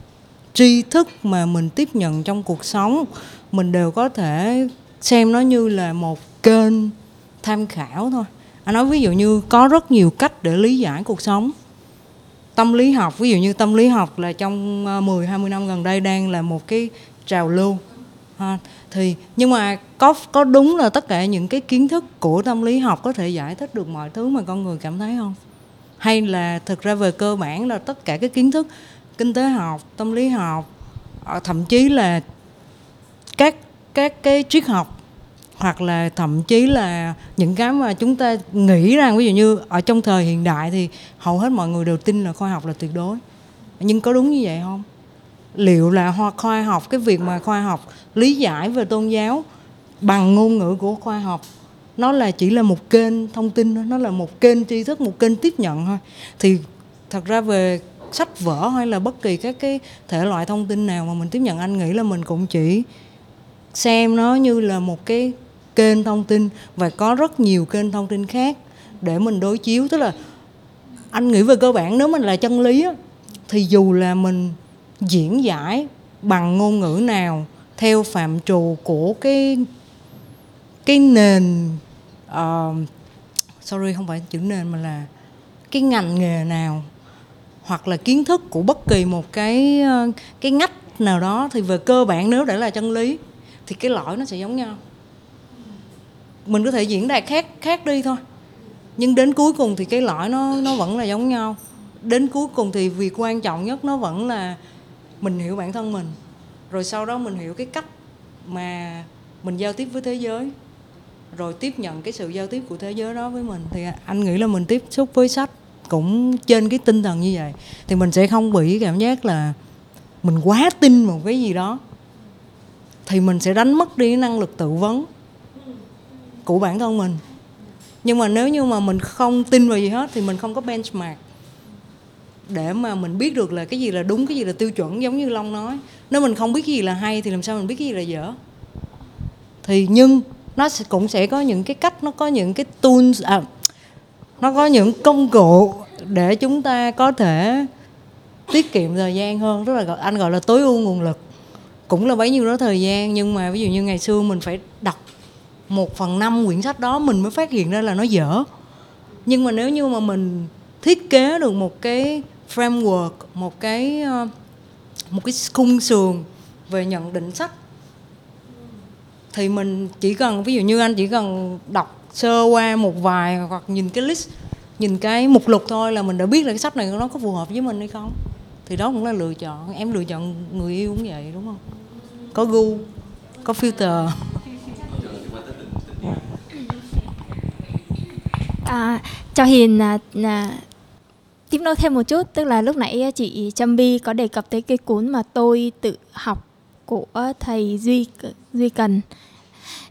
tri thức mà mình tiếp nhận trong cuộc sống, mình đều có thể xem nó như là một kênh tham khảo thôi. Anh nói ví dụ như có rất nhiều cách để lý giải cuộc sống. Tâm lý học, ví dụ như tâm lý học là trong ờ, 10 20 năm gần đây đang là một cái trào lưu. Ha. thì nhưng mà có có đúng là tất cả những cái kiến thức của tâm lý học có thể giải thích được mọi thứ mà con người cảm thấy không? Hay là thực ra về cơ bản là tất cả cái kiến thức, kinh tế học, tâm lý học ờ, thậm chí là các các cái triết học, hoặc là thậm chí là những cái mà chúng ta nghĩ rằng ví dụ như ở trong thời hiện đại thì hầu hết mọi người đều tin là khoa học là tuyệt đối. Nhưng có đúng như vậy không? Liệu là hoa, khoa học, cái việc mà khoa học lý giải về tôn giáo bằng ngôn ngữ của khoa học nó là chỉ là một kênh thông tin nó là một kênh tri thức một kênh tiếp nhận thôi. Thì thật ra về sách vở hay là bất kỳ các cái thể loại thông tin nào mà mình tiếp nhận anh nghĩ là mình cũng chỉ xem nó như là một cái kênh thông tin và có rất nhiều kênh thông tin khác để mình đối chiếu. Tức là anh nghĩ về cơ bản nếu mình là chân lý á, thì dù là mình diễn giải bằng ngôn ngữ nào theo phạm trù của cái cái nền uh, sorry không phải chữ nền mà là cái ngành nghề nào hoặc là kiến thức của bất kỳ một cái ờ, cái ngách nào đó thì về cơ bản nếu để là chân lý thì cái lõi nó sẽ giống nhau. Mình có thể diễn đạt khác khác đi thôi. Nhưng đến cuối cùng thì cái lõi nó nó vẫn là giống nhau. Đến cuối cùng thì việc quan trọng nhất nó vẫn là mình hiểu bản thân mình. Rồi sau đó mình hiểu cái cách mà mình giao tiếp với thế giới rồi tiếp nhận cái sự giao tiếp của thế giới đó với mình thì anh nghĩ là mình tiếp xúc với sách cũng trên cái tinh thần như vậy. Thì mình sẽ không bị cảm giác là mình quá tin một cái gì đó. Thì mình sẽ đánh mất đi năng lực tự vấn của bản thân mình. Nhưng mà nếu như mà mình không tin vào gì hết thì mình không có benchmark để mà mình biết được là cái gì là đúng, cái gì là tiêu chuẩn, giống như long nói. Nếu mình không biết cái gì là hay thì làm sao mình biết cái gì là dở? Thì nhưng nó cũng sẽ có những cái cách nó có những cái tools à, nó có những công cụ để chúng ta có thể tiết kiệm thời gian hơn. Rất là anh gọi là tối ưu nguồn lực. Cũng là bấy nhiêu đó thời gian nhưng mà ví dụ như ngày xưa mình phải đọc một phần năm quyển sách đó mình mới phát hiện ra là nó dở. Nhưng mà nếu như mà mình thiết kế được một cái framework một cái ờ, một cái khung sườn về nhận định sách thì mình chỉ cần ví dụ như anh chỉ cần đọc sơ qua một vài hoặc nhìn cái list nhìn cái mục lục thôi là mình đã biết là cái sách này nó có phù hợp với mình hay không. Thì đó cũng là lựa chọn em lựa chọn người yêu cũng vậy đúng không? Có gu có filter. À, cho Hiền là, là tiếp nối thêm một chút tức là lúc nãy chị Trâm Bi có đề cập tới cái cuốn mà tôi tự học của thầy Duy Duy Cần.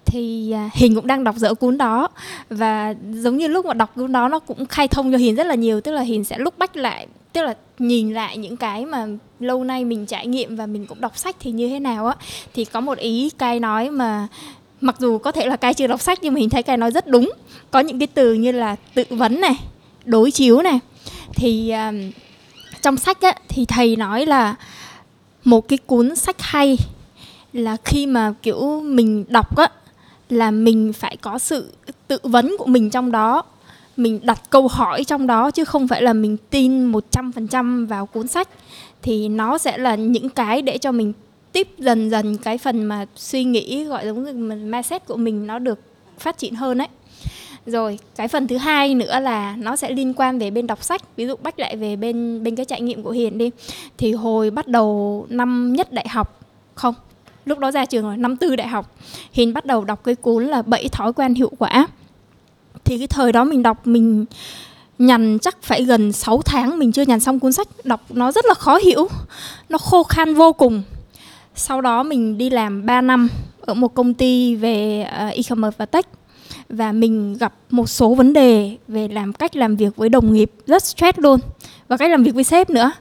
Thì à, Hiền cũng đang đọc dở cuốn đó. Và giống như lúc mà đọc cuốn đó nó cũng khai thông cho Hiền rất là nhiều. Tức là Hiền sẽ lúc bách lại tức là nhìn lại những cái mà lâu nay mình trải nghiệm và mình cũng đọc sách thì như thế nào á. Thì có một ý cai nói mà mặc dù có thể là cai chưa đọc sách nhưng mà hiền thấy cai nói rất đúng. Có những cái từ như là tự vấn này đối chiếu này. Thì uh, trong sách á, thì thầy nói là một cái cuốn sách hay là khi mà, kiểu, mình đọc á, là mình phải có sự tự vấn của mình trong đó, mình đặt câu hỏi trong đó chứ không phải là mình tin 100% vào cuốn sách, thì nó sẽ là những cái để cho mình tiếp dần dần cái phần mà suy nghĩ, gọi giống như mindset của mình nó được phát triển hơn ấy rồi cái phần thứ hai nữa là nó sẽ liên quan về bên đọc sách. Ví dụ bách lại về bên bên cái trải nghiệm của hiền đi. Thì hồi bắt đầu năm nhất đại học không lúc đó ra trường rồi năm tư đại học hiền bắt đầu đọc cái cuốn là bảy thói quen hiệu quả. Thì cái thời đó mình đọc mình nhằn chắc phải gần 6 tháng mình chưa nhằn xong cuốn sách. Đọc nó rất là khó hiểu nó khô khan vô cùng. Sau đó mình đi làm 3 năm ở một công ty về uh, e-commerce và tech và mình gặp một số vấn đề về làm cách làm việc với đồng nghiệp, rất stress luôn. Và cách làm việc với sếp nữa.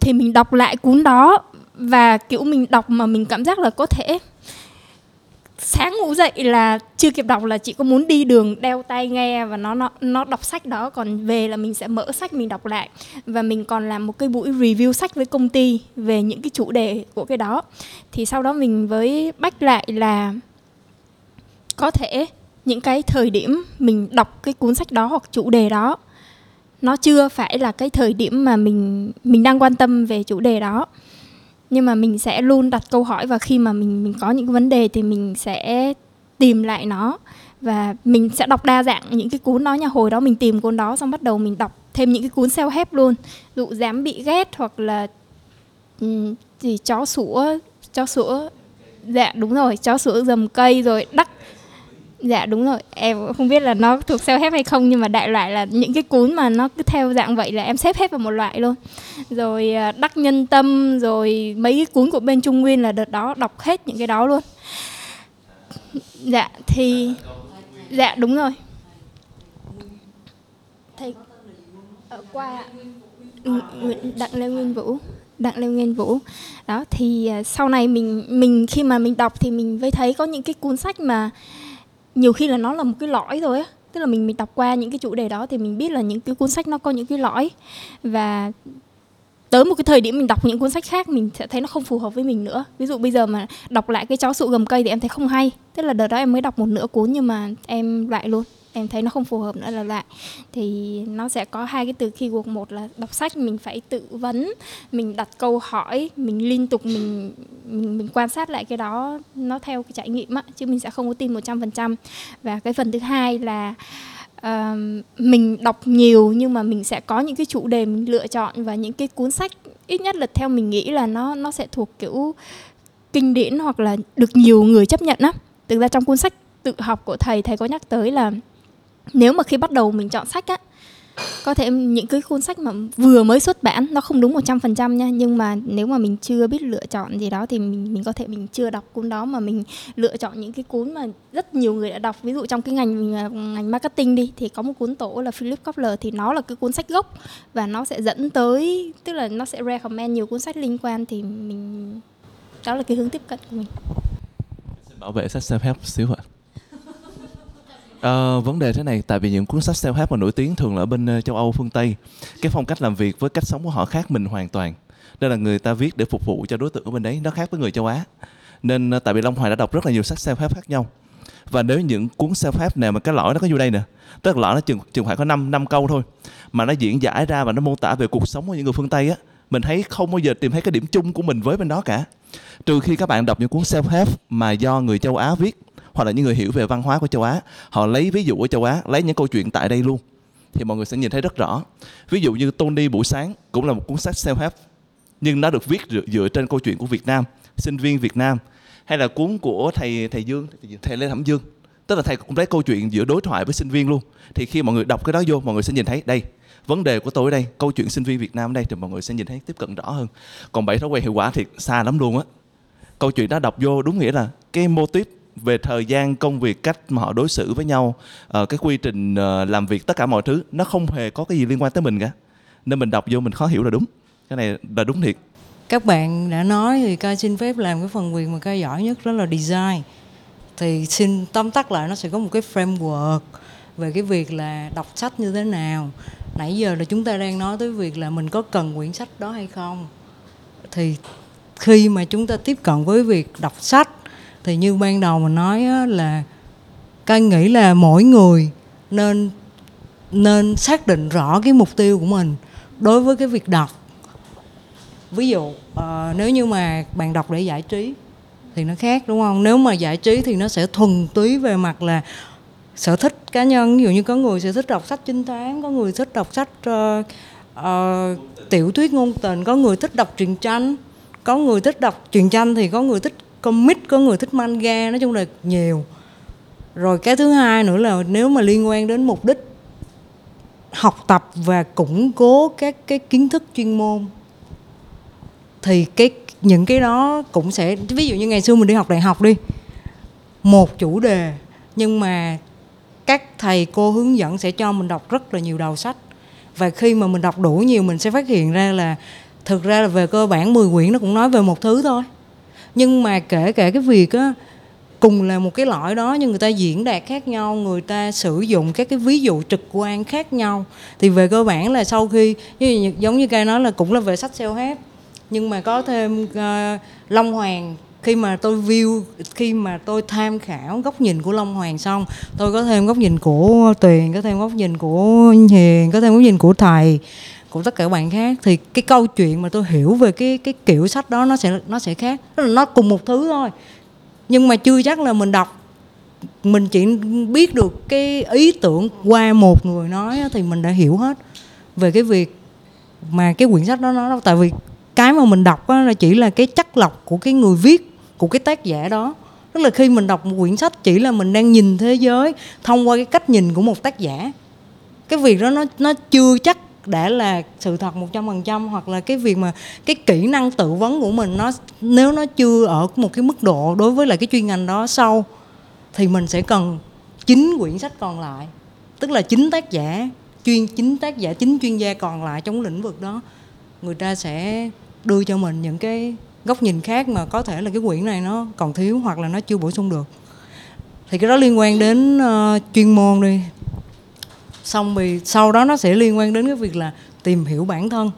Thì mình đọc lại cuốn đó và, kiểu, mình đọc mà mình cảm giác là có thể sáng ngủ dậy là chưa kịp đọc là chị có muốn đi đường đeo tai nghe và nó nó nó đọc sách đó. Còn về là mình sẽ mở sách mình đọc lại. Và mình còn làm một cái buổi review sách với công ty về những cái chủ đề của cái đó. Thì sau đó mình với bách lại là có thể những cái thời điểm mình đọc cái cuốn sách đó hoặc chủ đề đó. Nó chưa phải là cái thời điểm mà mình mình đang quan tâm về chủ đề đó. Nhưng mà mình sẽ luôn đặt câu hỏi và khi mà mình mình có những vấn đề thì mình sẽ tìm lại nó. Và mình sẽ đọc đa dạng những cái cuốn đó nha. Hồi đó mình tìm cuốn đó xong bắt đầu mình đọc thêm những cái cuốn self help luôn. Dụ dám bị ghét hoặc là gì chó sủa chó sủa dạ đúng rồi, chó sủa dầm cây rồi đắc Dạ đúng rồi, em không biết là nó thuộc self help hay không nhưng mà đại loại là những cái cuốn mà nó cứ theo dạng vậy là em xếp hết vào một loại luôn. Rồi à, đắc nhân tâm rồi mấy cái cuốn của bên Trung Nguyên là đợt đó đọc hết những cái đó luôn. Dạ thì dạ đúng rồi. Thầy ở qua ừ, Đặng Lê Nguyên Vũ đặng lê nguyên vũ đó thì à, sau này mình mình khi mà mình đọc thì mình mới thấy có những cái cuốn sách mà nhiều khi là nó là một cái lõi rồi á. Tức là mình mình đọc qua những cái chủ đề đó thì mình biết là những cái cuốn sách nó có những cái lõi. Và tới một cái thời điểm mình đọc những cuốn sách khác, mình sẽ thấy nó không phù hợp với mình nữa. Ví dụ bây giờ mà đọc lại cái chó sụ gầm cây thì em thấy không hay. Tức là đợt đó em mới đọc một nửa cuốn nhưng mà em lại luôn em thấy nó không phù hợp nữa là lại. Thì nó sẽ có hai cái từ keyword. Một là đọc sách mình phải tự vấn mình đặt câu hỏi mình liên tục mình mình, mình quan sát lại cái đó nó theo cái trải nghiệm á chứ mình sẽ không có tin một trăm phần trăm. Và cái phần thứ hai là uh, mình đọc nhiều nhưng mà mình sẽ có những cái chủ đề mình lựa chọn và những cái cuốn sách ít nhất là theo mình nghĩ là nó nó sẽ thuộc kiểu kinh điển hoặc là được nhiều người chấp nhận á. Thực ra trong cuốn sách tự học của thầy thầy có nhắc tới là nếu mà khi bắt đầu mình chọn sách á, có thể những cái cuốn sách mà vừa mới xuất bản, nó không đúng 100% nha, nhưng mà nếu mà mình chưa biết lựa chọn gì đó thì mình mình có thể mình chưa đọc cuốn đó mà mình lựa chọn những cái cuốn mà rất nhiều người đã đọc. Ví dụ trong cái ngành mình ngành marketing đi, thì có một cuốn tổ là Philip Kotler thì nó là cái cuốn sách gốc và nó sẽ dẫn tới, tức là nó sẽ recommend nhiều cuốn sách liên quan thì mình, đó là cái hướng tiếp cận của mình. Bảo vệ sách self help xíu ạ. Ờ, vấn đề thế này tại vì những cuốn sách self help mà nổi tiếng thường là ở bên ờ, châu Âu phương Tây. Cái phong cách làm việc với cách sống của họ khác mình hoàn toàn. Nên là người ta viết để phục vụ cho đối tượng ở bên đấy nó khác với người châu Á. Nên ờ, tại vì Long Hoài đã đọc rất là nhiều sách self help khác nhau. Và nếu những cuốn self help nào mà cái lõi nó có vô đây nè tức là lõi nó chừng chừng khoảng có 5 năm câu thôi mà nó diễn giải ra và nó mô tả về cuộc sống của những người phương Tây á mình thấy không bao giờ tìm thấy cái điểm chung của mình với bên đó cả. Trừ khi các bạn đọc những cuốn self help mà do người châu Á viết hoặc là những người hiểu về văn hóa của châu Á họ lấy ví dụ của châu Á lấy những câu chuyện tại đây luôn thì mọi người sẽ nhìn thấy rất rõ. Ví dụ như Tony buổi sáng cũng là một cuốn sách self help nhưng nó được viết dựa, trên câu chuyện của Việt Nam sinh viên Việt Nam hay là cuốn của thầy thầy Dương thầy Lê Thẩm Dương. Tức là thầy cũng lấy câu chuyện giữa đối thoại với sinh viên luôn. Thì khi mọi người đọc cái đó vô mọi người sẽ nhìn thấy đây vấn đề của tôi ở đây câu chuyện sinh viên Việt Nam ở đây thì mọi người sẽ nhìn thấy tiếp cận rõ hơn. Còn bảy thói quen hiệu quả thì xa lắm luôn á. Câu chuyện đó đọc vô đúng nghĩa là cái mô típ về thời gian công việc cách mà họ đối xử với nhau uh, cái quy trình uh, làm việc tất cả mọi thứ nó không hề có cái gì liên quan tới mình cả. Nên mình đọc vô mình khó hiểu là đúng. Cái này là đúng thiệt. Các bạn đã nói thì ca xin phép làm cái phần quyền mà ca giỏi nhất đó là design. Thì xin tóm tắt lại nó sẽ có một cái framework về cái việc là đọc sách như thế nào. Nãy giờ là chúng ta đang nói tới việc là mình có cần quyển sách đó hay không. Thì khi mà chúng ta tiếp cận với việc đọc sách thì như ban đầu mình nói á, là cái nghĩ là mỗi người nên nên xác định rõ cái mục tiêu của mình đối với cái việc đọc. Ví dụ uh, nếu như mà bạn đọc để giải trí thì nó khác đúng không? Nếu mà giải trí thì nó sẽ thuần túy về mặt là sở thích cá nhân. Ví dụ như có người sẽ thích đọc sách trinh thám có người thích đọc sách uh, uh, tiểu thuyết ngôn tình có người thích đọc truyện tranh có người thích đọc truyện tranh thì có người thích comic có người thích manga, nói chung là nhiều. Rồi cái thứ hai nữa là nếu mà liên quan đến mục đích học tập và củng cố các cái kiến thức chuyên môn, thì cái, những cái đó cũng sẽ, ví dụ như ngày xưa mình đi học đại học đi, một chủ đề, nhưng mà các thầy cô hướng dẫn sẽ cho mình đọc rất là nhiều đầu sách. Và khi mà mình đọc đủ nhiều, mình sẽ phát hiện ra là, thực ra là về cơ bản 10 quyển nó cũng nói về một thứ thôi nhưng mà kể cả cái việc á cùng là một cái lõi đó nhưng người ta diễn đạt khác nhau người ta sử dụng các cái ví dụ trực quan khác nhau thì về cơ bản là sau khi giống như cây nói là cũng là về sách self help nhưng mà có thêm uh, long hoàng. Khi mà tôi view khi mà tôi tham khảo góc nhìn của long hoàng xong tôi có thêm góc nhìn của tuyền có thêm góc nhìn của hiền có thêm góc nhìn của thầy của tất cả các bạn khác. Thì cái câu chuyện mà tôi hiểu về cái cái kiểu sách đó, nó sẽ nó sẽ khác. Tức là nó cùng một thứ thôi. Nhưng mà chưa chắc là mình đọc, mình chỉ biết được cái ý tưởng qua một người nói thì mình đã hiểu hết về cái việc mà cái quyển sách đó, nó đâu tại vì cái mà mình đọc là chỉ là cái chất lọc của cái người viết, của cái tác giả đó. Tức là khi mình đọc một quyển sách chỉ là mình đang nhìn thế giới thông qua cái cách nhìn của một tác giả. Cái việc đó nó nó chưa chắc đã là sự thật một trăm phần trăm hoặc là cái việc mà cái kỹ năng tự vấn của mình nó nếu nó chưa ở một cái mức độ đối với lại cái chuyên ngành đó sâu thì mình sẽ cần chín quyển sách còn lại tức là chính tác giả chuyên chính tác giả chính chuyên gia còn lại trong lĩnh vực đó. Người ta sẽ đưa cho mình những cái góc nhìn khác mà có thể là cái quyển này nó còn thiếu hoặc là nó chưa bổ sung được. Thì cái đó liên quan đến uh, chuyên môn đi xong thì sau đó nó sẽ liên quan đến cái việc là tìm hiểu bản thân.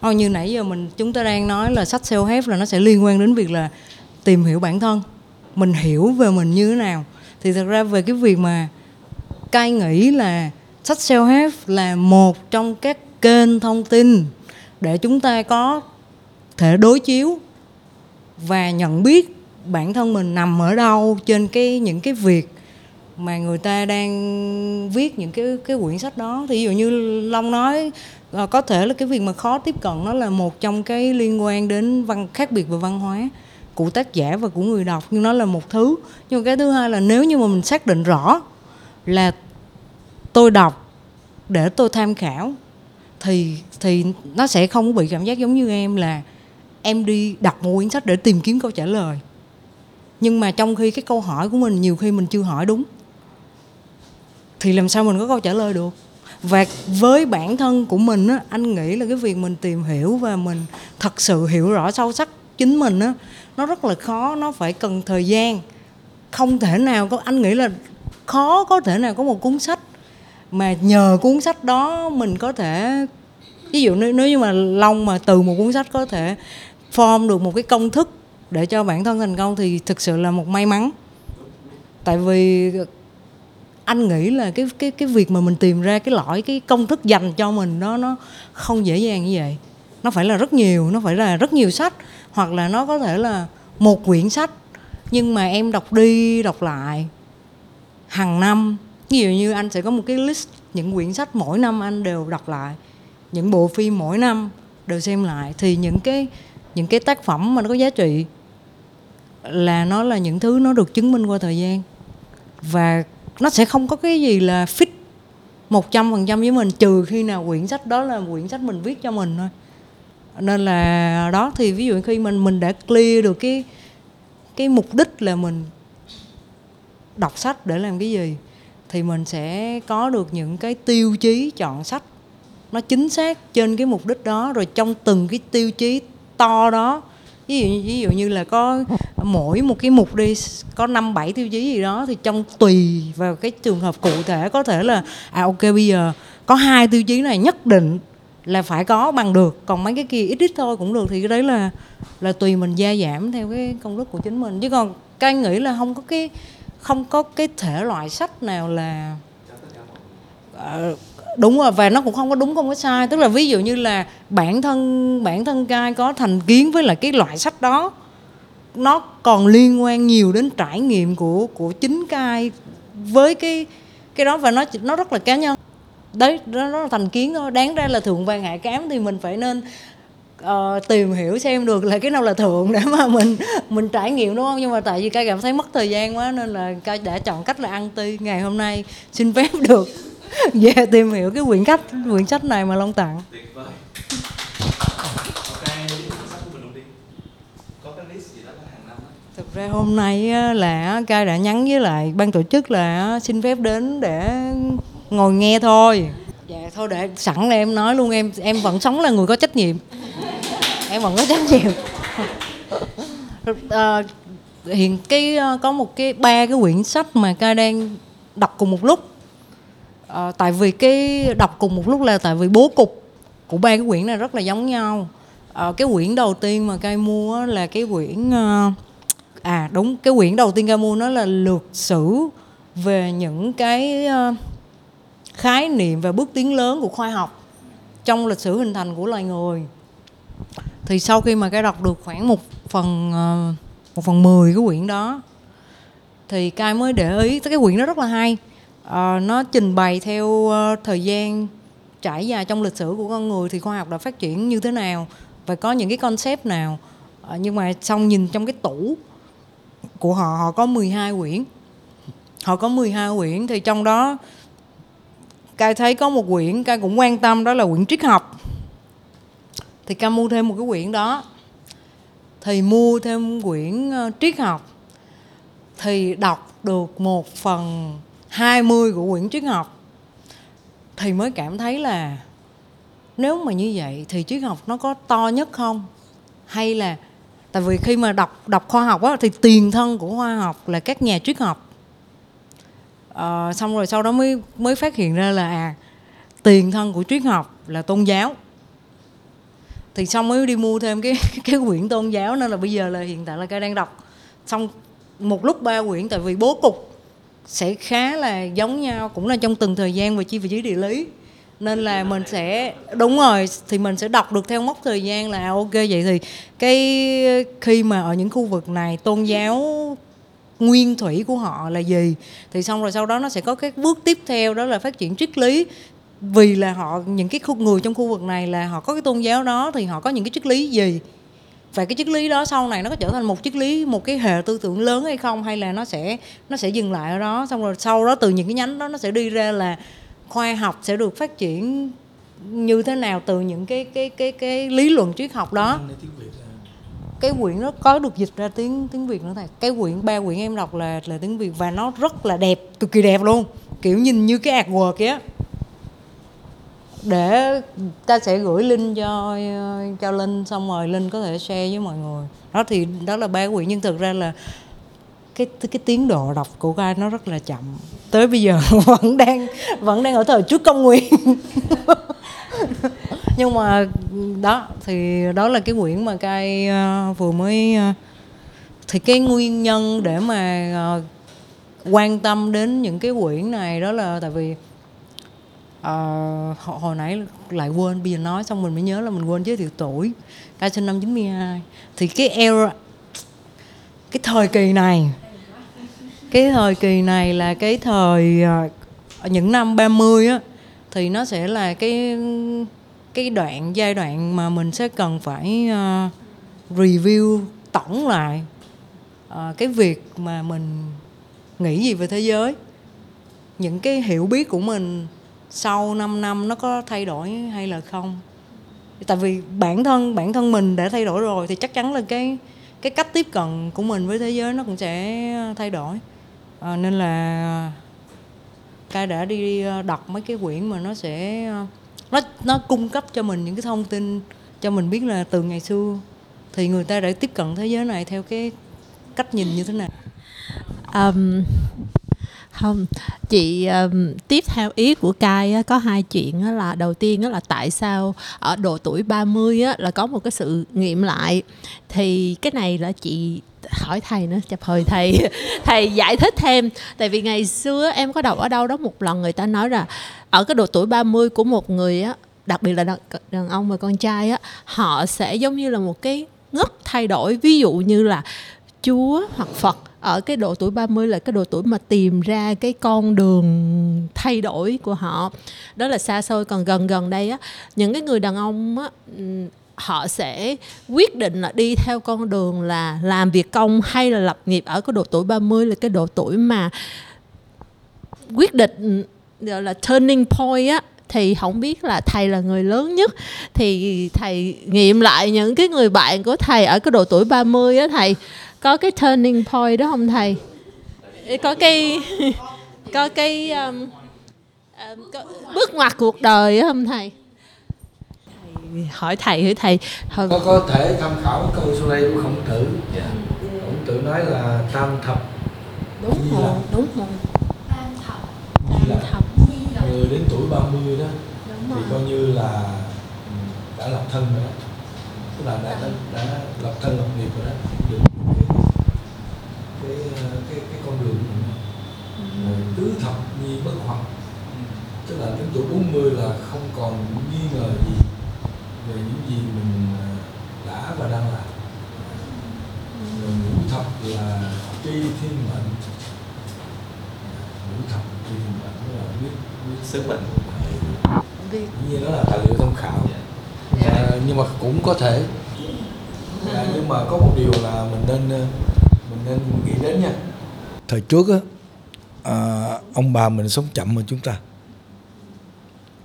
Ô, như nãy giờ mình chúng ta đang nói là sách self help là nó sẽ liên quan đến việc là tìm hiểu bản thân mình hiểu về mình như thế nào. Thì thật ra về cái việc mà cai nghĩ là sách self help là một trong các kênh thông tin để chúng ta có thể đối chiếu và nhận biết bản thân mình nằm ở đâu trên cái những cái việc mà người ta đang viết những cái cái quyển sách đó. Thì ví dụ như long nói ờ, có thể là cái việc mà khó tiếp cận nó là một trong cái liên quan đến văn, khác biệt về văn hóa của tác giả và của người đọc, nhưng nó là một thứ. Nhưng cái thứ hai là nếu như mà mình xác định rõ là tôi đọc để tôi tham khảo, thì thì nó sẽ không bị cảm giác giống như em là em đi đọc một quyển sách để tìm kiếm câu trả lời. Nhưng mà trong khi cái câu hỏi của mình nhiều khi mình chưa hỏi đúng thì làm sao mình có câu trả lời được? Và với bản thân của mình á anh nghĩ là cái việc mình tìm hiểu và mình thật sự hiểu rõ sâu sắc chính mình á nó rất là khó nó phải cần thời gian. Không thể nào có anh nghĩ là khó có thể nào có một cuốn sách mà nhờ cuốn sách đó mình có thể ví dụ nếu, nếu như mà long mà từ một cuốn sách có thể form được một cái công thức để cho bản thân thành công thì thực sự là một may mắn. Tại vì anh nghĩ là cái cái cái việc mà mình tìm ra cái lõi, cái công thức dành cho mình nó nó không dễ dàng như vậy. Nó phải là rất nhiều, nó phải là rất nhiều sách, hoặc là nó có thể là một quyển sách. Nhưng mà em đọc đi, đọc lại hàng năm. Ví dụ như anh sẽ có một cái list những quyển sách mỗi năm anh đều đọc lại, những bộ phim mỗi năm đều xem lại. Thì những cái những cái tác phẩm mà nó có giá trị là nó là những thứ nó được chứng minh qua thời gian. Và nó sẽ không có cái gì là fit một trăm phần trăm với mình, trừ khi nào quyển sách đó là quyển sách mình viết cho mình thôi. Nên là đó, thì ví dụ khi mình mình đã clear được cái cái mục đích là mình đọc sách để làm cái gì, thì mình sẽ có được những cái tiêu chí chọn sách nó chính xác trên cái mục đích đó, rồi trong từng cái tiêu chí to đó ví dụ ví dụ như là có mỗi một cái mục đi có năm bảy tiêu chí gì đó thì trong tùy vào cái trường hợp cụ thể. Có thể là à ok bây giờ có hai tiêu chí này nhất định là phải có bằng được còn mấy cái kia ít ít thôi cũng được thì cái đấy là là tùy mình gia giảm theo cái công đức của chính mình. Chứ còn cái nghĩ là không có cái không có cái thể loại sách nào là uh, đúng rồi và nó cũng không có đúng không có sai. Tức là ví dụ như là bản thân bản thân cai có thành kiến với lại cái loại sách đó nó còn liên quan nhiều đến trải nghiệm của của chính cai với cái cái đó và nó nó rất là cá nhân. Đấy đó, nó là thành kiến thôi. Đáng ra là thượng vàng hạ cám thì mình phải nên uh, tìm hiểu xem được là cái nào là thượng để mà mình mình trải nghiệm đúng không? Nhưng mà tại vì ca cảm thấy mất thời gian quá nên là ca đã chọn cách là ăn ti. Ngày hôm nay xin phép được về yeah, tìm hiểu cái quyển sách quyển sách này mà long tặng. Thực ra hôm nay là ca đã nhắn với lại ban tổ chức là xin phép đến để ngồi nghe thôi. Dạ thôi để sẵn là em nói luôn em em vẫn sống là người có trách nhiệm. Em vẫn có trách nhiệm. À, hiện cái có một cái ba cái quyển sách mà ca đang đọc cùng một lúc à, tại vì cái đọc cùng một lúc là tại vì bố cục của ba cái quyển này rất là giống nhau. À, cái quyển đầu tiên mà cai mua là cái quyển ờ, à đúng cái quyển đầu tiên cai mua nó là lược sử về những cái khái niệm và bước tiến lớn của khoa học trong lịch sử hình thành của loài người. Thì sau khi mà cái đọc được khoảng một phần một phần mười cái quyển đó thì cai mới để ý tới cái quyển đó rất là hay. Ờ, nó trình bày theo uh, thời gian trải dài trong lịch sử của con người thì khoa học đã phát triển như thế nào và có những cái concept nào. Ờ, nhưng mà xong nhìn trong cái tủ của họ họ có 12 quyển. Họ có 12 quyển thì trong đó Cai thấy có một quyển Cai cũng quan tâm đó là quyển triết học. Thì Cai mua thêm một cái quyển đó. Thì mua thêm quyển triết học. Thì đọc được một phần 20 của quyển triết học thì mới cảm thấy là nếu mà như vậy thì triết học nó có to nhất không? Hay là tại vì khi mà đọc đọc khoa học á, thì tiền thân của khoa học là các nhà triết học à, ờ, xong rồi sau đó mới mới phát hiện ra là à tiền thân của triết học là tôn giáo. Thì xong mới đi mua thêm cái cái quyển tôn giáo nên là bây giờ là hiện tại là cái đang đọc. Xong một lúc ba quyển tại vì bố cục sẽ khá là giống nhau, cũng là trong từng thời gian và chi vị trí địa lý. Nên là mình sẽ, đúng rồi, thì mình sẽ đọc được theo mốc thời gian là à, ok, vậy thì cái, khi mà ở những khu vực này tôn giáo nguyên thủy của họ là gì, thì xong rồi sau đó nó sẽ có các bước tiếp theo, đó là phát triển triết lý. Vì là họ, những cái khu, người trong khu vực này là họ có cái tôn giáo đó thì họ có những cái triết lý gì? Và cái triết lý đó sau này nó có trở thành một triết lý một cái hệ tư tưởng lớn hay không? Hay là nó sẽ nó sẽ dừng lại ở đó? Xong rồi sau đó từ những cái nhánh đó nó sẽ đi ra là khoa học sẽ được phát triển như thế nào từ những cái cái cái cái lý luận triết học đó? Cái quyển đó có được dịch ra tiếng tiếng việt nữa thầy. Cái quyển ba quyển em đọc là là tiếng việt và nó rất là đẹp cực kỳ đẹp luôn. Kiểu nhìn như cái artwork kia để ta sẽ gửi link cho cho linh xong rồi linh có thể share với mọi người. Đó thì đó là ba quyển nhưng thực ra là cái cái tiến độ đọc của Gai nó rất là chậm. Tới bây giờ vẫn đang vẫn đang ở thời trước công nguyên. Nhưng mà đó thì đó là cái quyển mà cai uh, ờ, vừa mới uh, thì cái nguyên nhân để mà uh, quan tâm đến những cái quyển này đó là tại vì uh, hồi nãy lại quên bây giờ nói xong mình mới nhớ là mình quên giới thiệu tuổi ca sinh năm 92 thì cái era cái thời kỳ này cái thời kỳ này là cái thời uh, những năm 30 á thì nó sẽ là cái cái đoạn giai đoạn mà mình sẽ cần phải uh, review tổng lại uh, cái việc mà mình nghĩ gì về thế giới. Những cái hiểu biết của mình sau 5 năm nó có thay đổi hay là không? Tại vì bản thân bản thân mình đã thay đổi rồi thì chắc chắn là cái cái cách tiếp cận của mình với thế giới nó cũng sẽ thay đổi. À, nên là ca đã đi ờ, đọc mấy cái quyển mà nó sẽ ờ, nó nó cung cấp cho mình những cái thông tin cho mình biết là từ ngày xưa thì người ta đã tiếp cận thế giới này theo cái cách nhìn như thế nào? Um, không. Chị um, tiếp theo ý của cai á, có hai chuyện á, là đầu tiên á, là tại sao ở độ tuổi 30 á, là có một cái sự nghiệm lại. Thì cái này là chị hỏi thầy nữa chập hồi thầy thầy giải thích thêm. Tại vì ngày xưa em có đọc ở đâu đó một lần người ta nói là ở cái độ tuổi 30 của một người á đặc biệt là đàn, đàn ông và con trai á họ sẽ giống như là một cái ngất thay đổi. Ví dụ như là Chúa hoặc Phật ở cái độ tuổi 30 là cái độ tuổi mà tìm ra cái con đường thay đổi của họ. Đó là xa xôi, còn gần gần đây á, những cái người đàn ông á họ sẽ quyết định là đi theo con đường là làm việc công hay là lập nghiệp ở cái độ tuổi 30 là cái độ tuổi mà quyết định gọi là turning point á. Thì không biết là thầy là người lớn nhất. Thì thầy nghiệm lại những cái người bạn của thầy ở cái độ tuổi 30 á thầy có cái turning point đó không thầy? Có cái có cái um, um, có bước ngoặt cuộc đời đó không thầy? Hỏi thầy hỏi thầy. Hồi... có có thể tham khảo câu sau đây của khổng tử. Yeah. khổng tử nói là tam thập. Đúng rồi đúng rồi. Tam thập. Tam thập. Người đến tuổi 30 đó thì coi như là đã lập thân rồi đó tức là đã, đã, đã lập thân lập nghiệp rồi đó được cái cái cái, cái con đường ừ. tứ thập nhi bất hoặc tức là đến tuổi 40 là không còn nghi ngờ gì về những gì mình đã và đang làm. Rồi ngũ thập là tri thiên mệnh. Ngũ thập tri thiên mệnh tức là biết biết sức mệnh nhiên đó là tài liệu tham khảo à, nhưng mà cũng có thể. À, nhưng mà có một điều là mình nên ờ, mình nên nghĩ đến nha. Thời trước á à, ông bà mình sống chậm hơn chúng ta.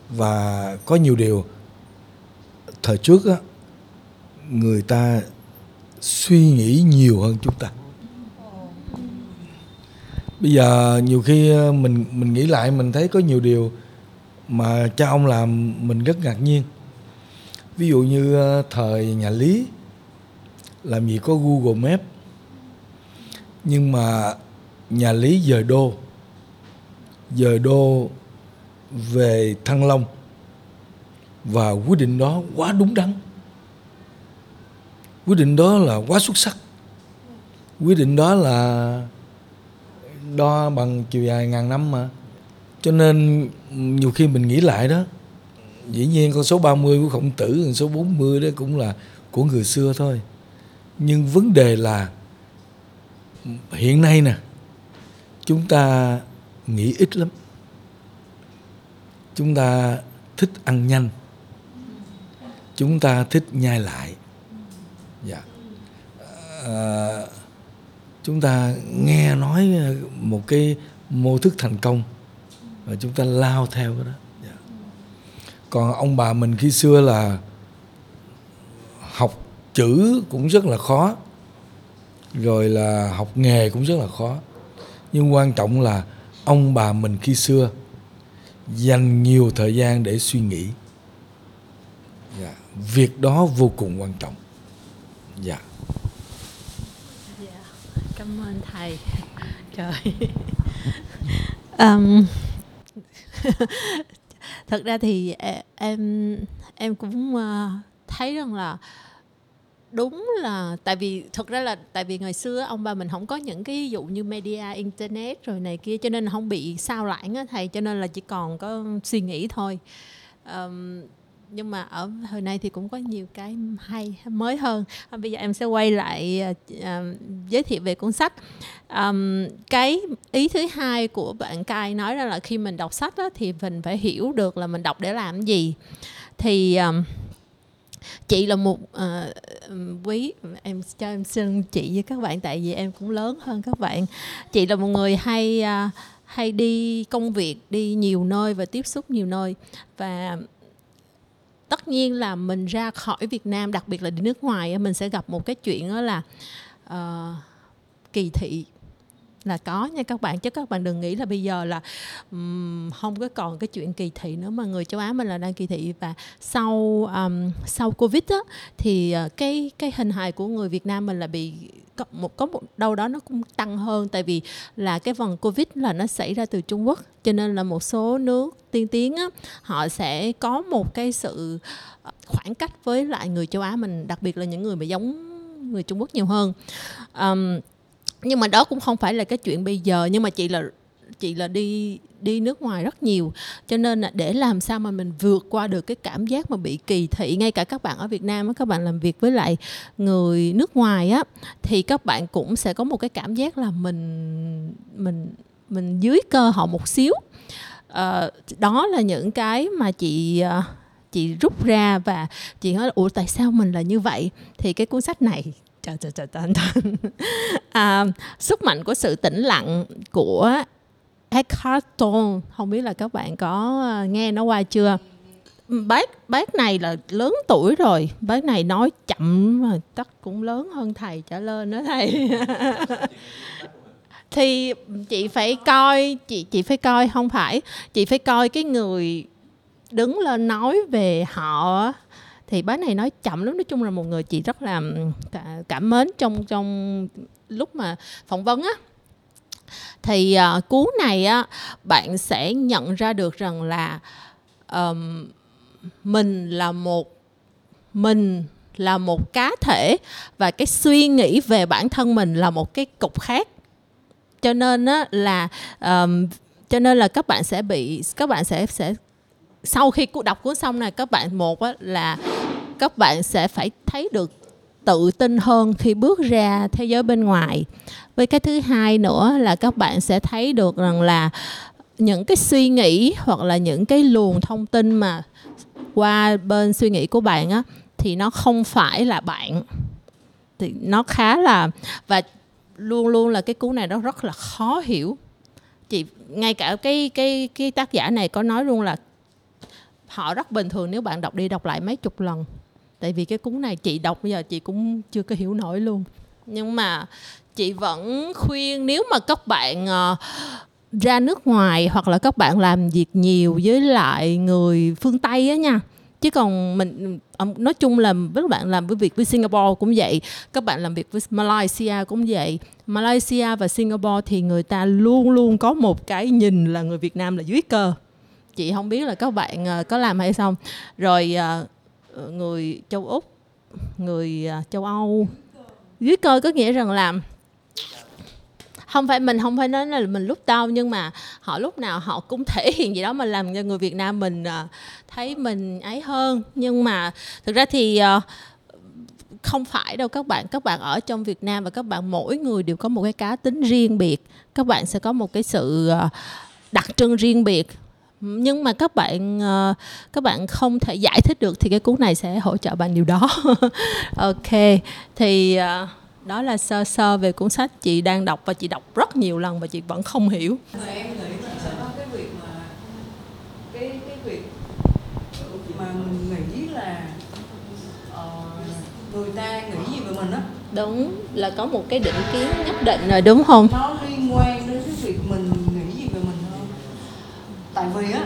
Và có nhiều điều thời trước á người ta suy nghĩ nhiều hơn chúng ta. Bây giờ nhiều khi mình mình nghĩ lại mình thấy có nhiều điều mà cha ông làm mình rất ngạc nhiên ví dụ như ờ, thời nhà lý, làm gì có google maps nhưng mà nhà lý dời đô dời đô về thăng long. Và quyết định đó quá đúng đắn. Quyết định đó là quá xuất sắc. Quyết định đó là đo bằng chiều dài ngàn năm mà. Cho nên nhiều khi mình nghĩ lại đó dĩ nhiên con số 30 của khổng tử con số 40 đó cũng là của người xưa thôi. Nhưng vấn đề là hiện nay nè chúng ta nghĩ ít lắm. Chúng ta thích ăn nhanh. Chúng ta thích nhai lại. Dạ. À, chúng ta nghe nói một cái mô thức thành công và chúng ta lao theo cái đó còn ông bà mình khi xưa là học chữ cũng rất là khó rồi là học nghề cũng rất là khó. Nhưng quan trọng là ông bà mình khi xưa dành nhiều thời gian để suy nghĩ. Dạ. việc đó vô cùng quan trọng. Dạ. Cảm ơn thầy. Trời. Um, thật ra thì e, em em cũng ờ, thấy rằng là đúng là tại vì thật ra là tại vì ngày xưa ông bà mình không có những cái ví dụ như media internet rồi này kia cho nên không bị sao lãng á thầy cho nên là chỉ còn có suy nghĩ thôi. Um, nhưng mà ở hồi nay thì cũng có nhiều cái hay mới hơn. À, bây giờ em sẽ quay lại uh, giới thiệu về cuốn sách. Um, cái ý thứ hai của bạn cai nói ra là khi mình đọc sách á, thì mình phải hiểu được là mình đọc để làm gì. Thì um, chị là một uh, quý em cho em xin chị với các bạn tại vì em cũng lớn hơn các bạn. Chị là một người hay uh, hay đi công việc đi nhiều nơi và tiếp xúc nhiều nơi. Và tất nhiên là mình ra khỏi Việt Nam đặc biệt là đi nước ngoài mình sẽ gặp một cái chuyện đó là uh, kỳ thị là có nha các bạn chứ các bạn đừng nghĩ là bây giờ là um, không có còn cái chuyện kỳ thị nữa mà người châu Á mình là đang kỳ thị. Và sau um, sau Covid á thì uh, cái cái hình hài của người Việt Nam mình là bị có một có một đâu đó nó cũng tăng hơn. Tại vì là cái vòng Covid là nó xảy ra từ Trung Quốc cho nên là một số nước tiên tiến á họ sẽ có một cái sự ờ, khoảng cách với lại người châu Á mình đặc biệt là những người mà giống người Trung Quốc nhiều hơn. Um, nhưng mà đó cũng không phải là cái chuyện bây giờ nhưng mà chị là chị là đi đi nước ngoài rất nhiều. Cho nên là để làm sao mà mình vượt qua được cái cảm giác mà bị kỳ thị ngay cả các bạn ở Việt Nam các bạn làm việc với lại người nước ngoài á thì các bạn cũng sẽ có một cái cảm giác là mình mình mình dưới cơ họ một xíu. À, đó là những cái mà chị ờ, chị rút ra và chị nói là ủa tại sao mình là như vậy? Thì cái cuốn sách này chờ chờ chờ trời, trời. à, sức mạnh của sự tĩnh lặng của Eckhart Tolle. Không biết là các bạn có à, nghe nó qua chưa? Bác bác này là lớn tuổi rồi. Bác này nói chậm mà chắc cũng lớn hơn thầy trở lên đó thầy. Thì chị phải coi chị chị phải coi không phải. Chị phải coi cái người đứng lên nói về họ thì bé này nói chậm lắm nói chung là một người chị rất là cảm mến trong trong lúc mà phỏng vấn á. Thì ờ, uh, cuốn này á bạn sẽ nhận ra được rằng là um, mình là một mình là một cá thể và cái suy nghĩ về bản thân mình là một cái cục khác. Cho nên á là um, cho nên là các bạn sẽ bị các bạn sẽ sẽ sau khi đọc cuốn xong này các bạn một á, là các bạn sẽ phải thấy được tự tin hơn khi bước ra thế giới bên ngoài. Với cái thứ hai nữa là các bạn sẽ thấy được rằng là những cái suy nghĩ hoặc là những cái luồng thông tin mà qua bên suy nghĩ của bạn á, thì nó không phải là bạn. Thì nó khá là, và luôn luôn là cái cuốn này nó rất là khó hiểu. Chị, ngay cả cái cái cái tác giả này có nói luôn là họ rất bình thường nếu bạn đọc đi đọc lại mấy chục lần tại vì cái cuốn này chị đọc bây giờ chị cũng chưa có hiểu nổi luôn. Nhưng mà chị vẫn khuyên nếu mà các bạn uh, ra nước ngoài hoặc là các bạn làm việc nhiều với lại người phương tây á nha. Chứ còn mình nói chung là các bạn làm với việc với Singapore cũng vậy các bạn làm việc với Malaysia cũng vậy. Malaysia và Singapore thì người ta luôn luôn có một cái nhìn là người Việt Nam là dưới cơ chị không biết là các bạn ờ, có làm hay không. Rồi ờ, Ờ, người châu úc, người à, châu âu. Dưới cơ có nghĩa rằng là không phải mình không phải nói là mình lúc đau nhưng mà họ lúc nào họ cũng thể hiện gì đó mà làm cho người Việt Nam mình à, thấy mình ấy hơn. Nhưng mà thực ra thì ờ, không phải đâu, các bạn các bạn ở trong Việt Nam và các bạn mỗi người đều có một cái cá tính riêng biệt. Các bạn sẽ có một cái sự ờ, đặc trưng riêng biệt nhưng mà các bạn ờ, các bạn không thể giải thích được thì cái cuốn này sẽ hỗ trợ bạn điều đó. Ok thì ờ, đó là sơ sơ về cuốn sách chị đang đọc và chị đọc rất nhiều lần và chị vẫn không hiểu. Ờ, người ta nghĩ gì về mình á. Đúng là có một cái định kiến nhất định rồi đúng không? Nó liên quan đến cái việc mình tại vì á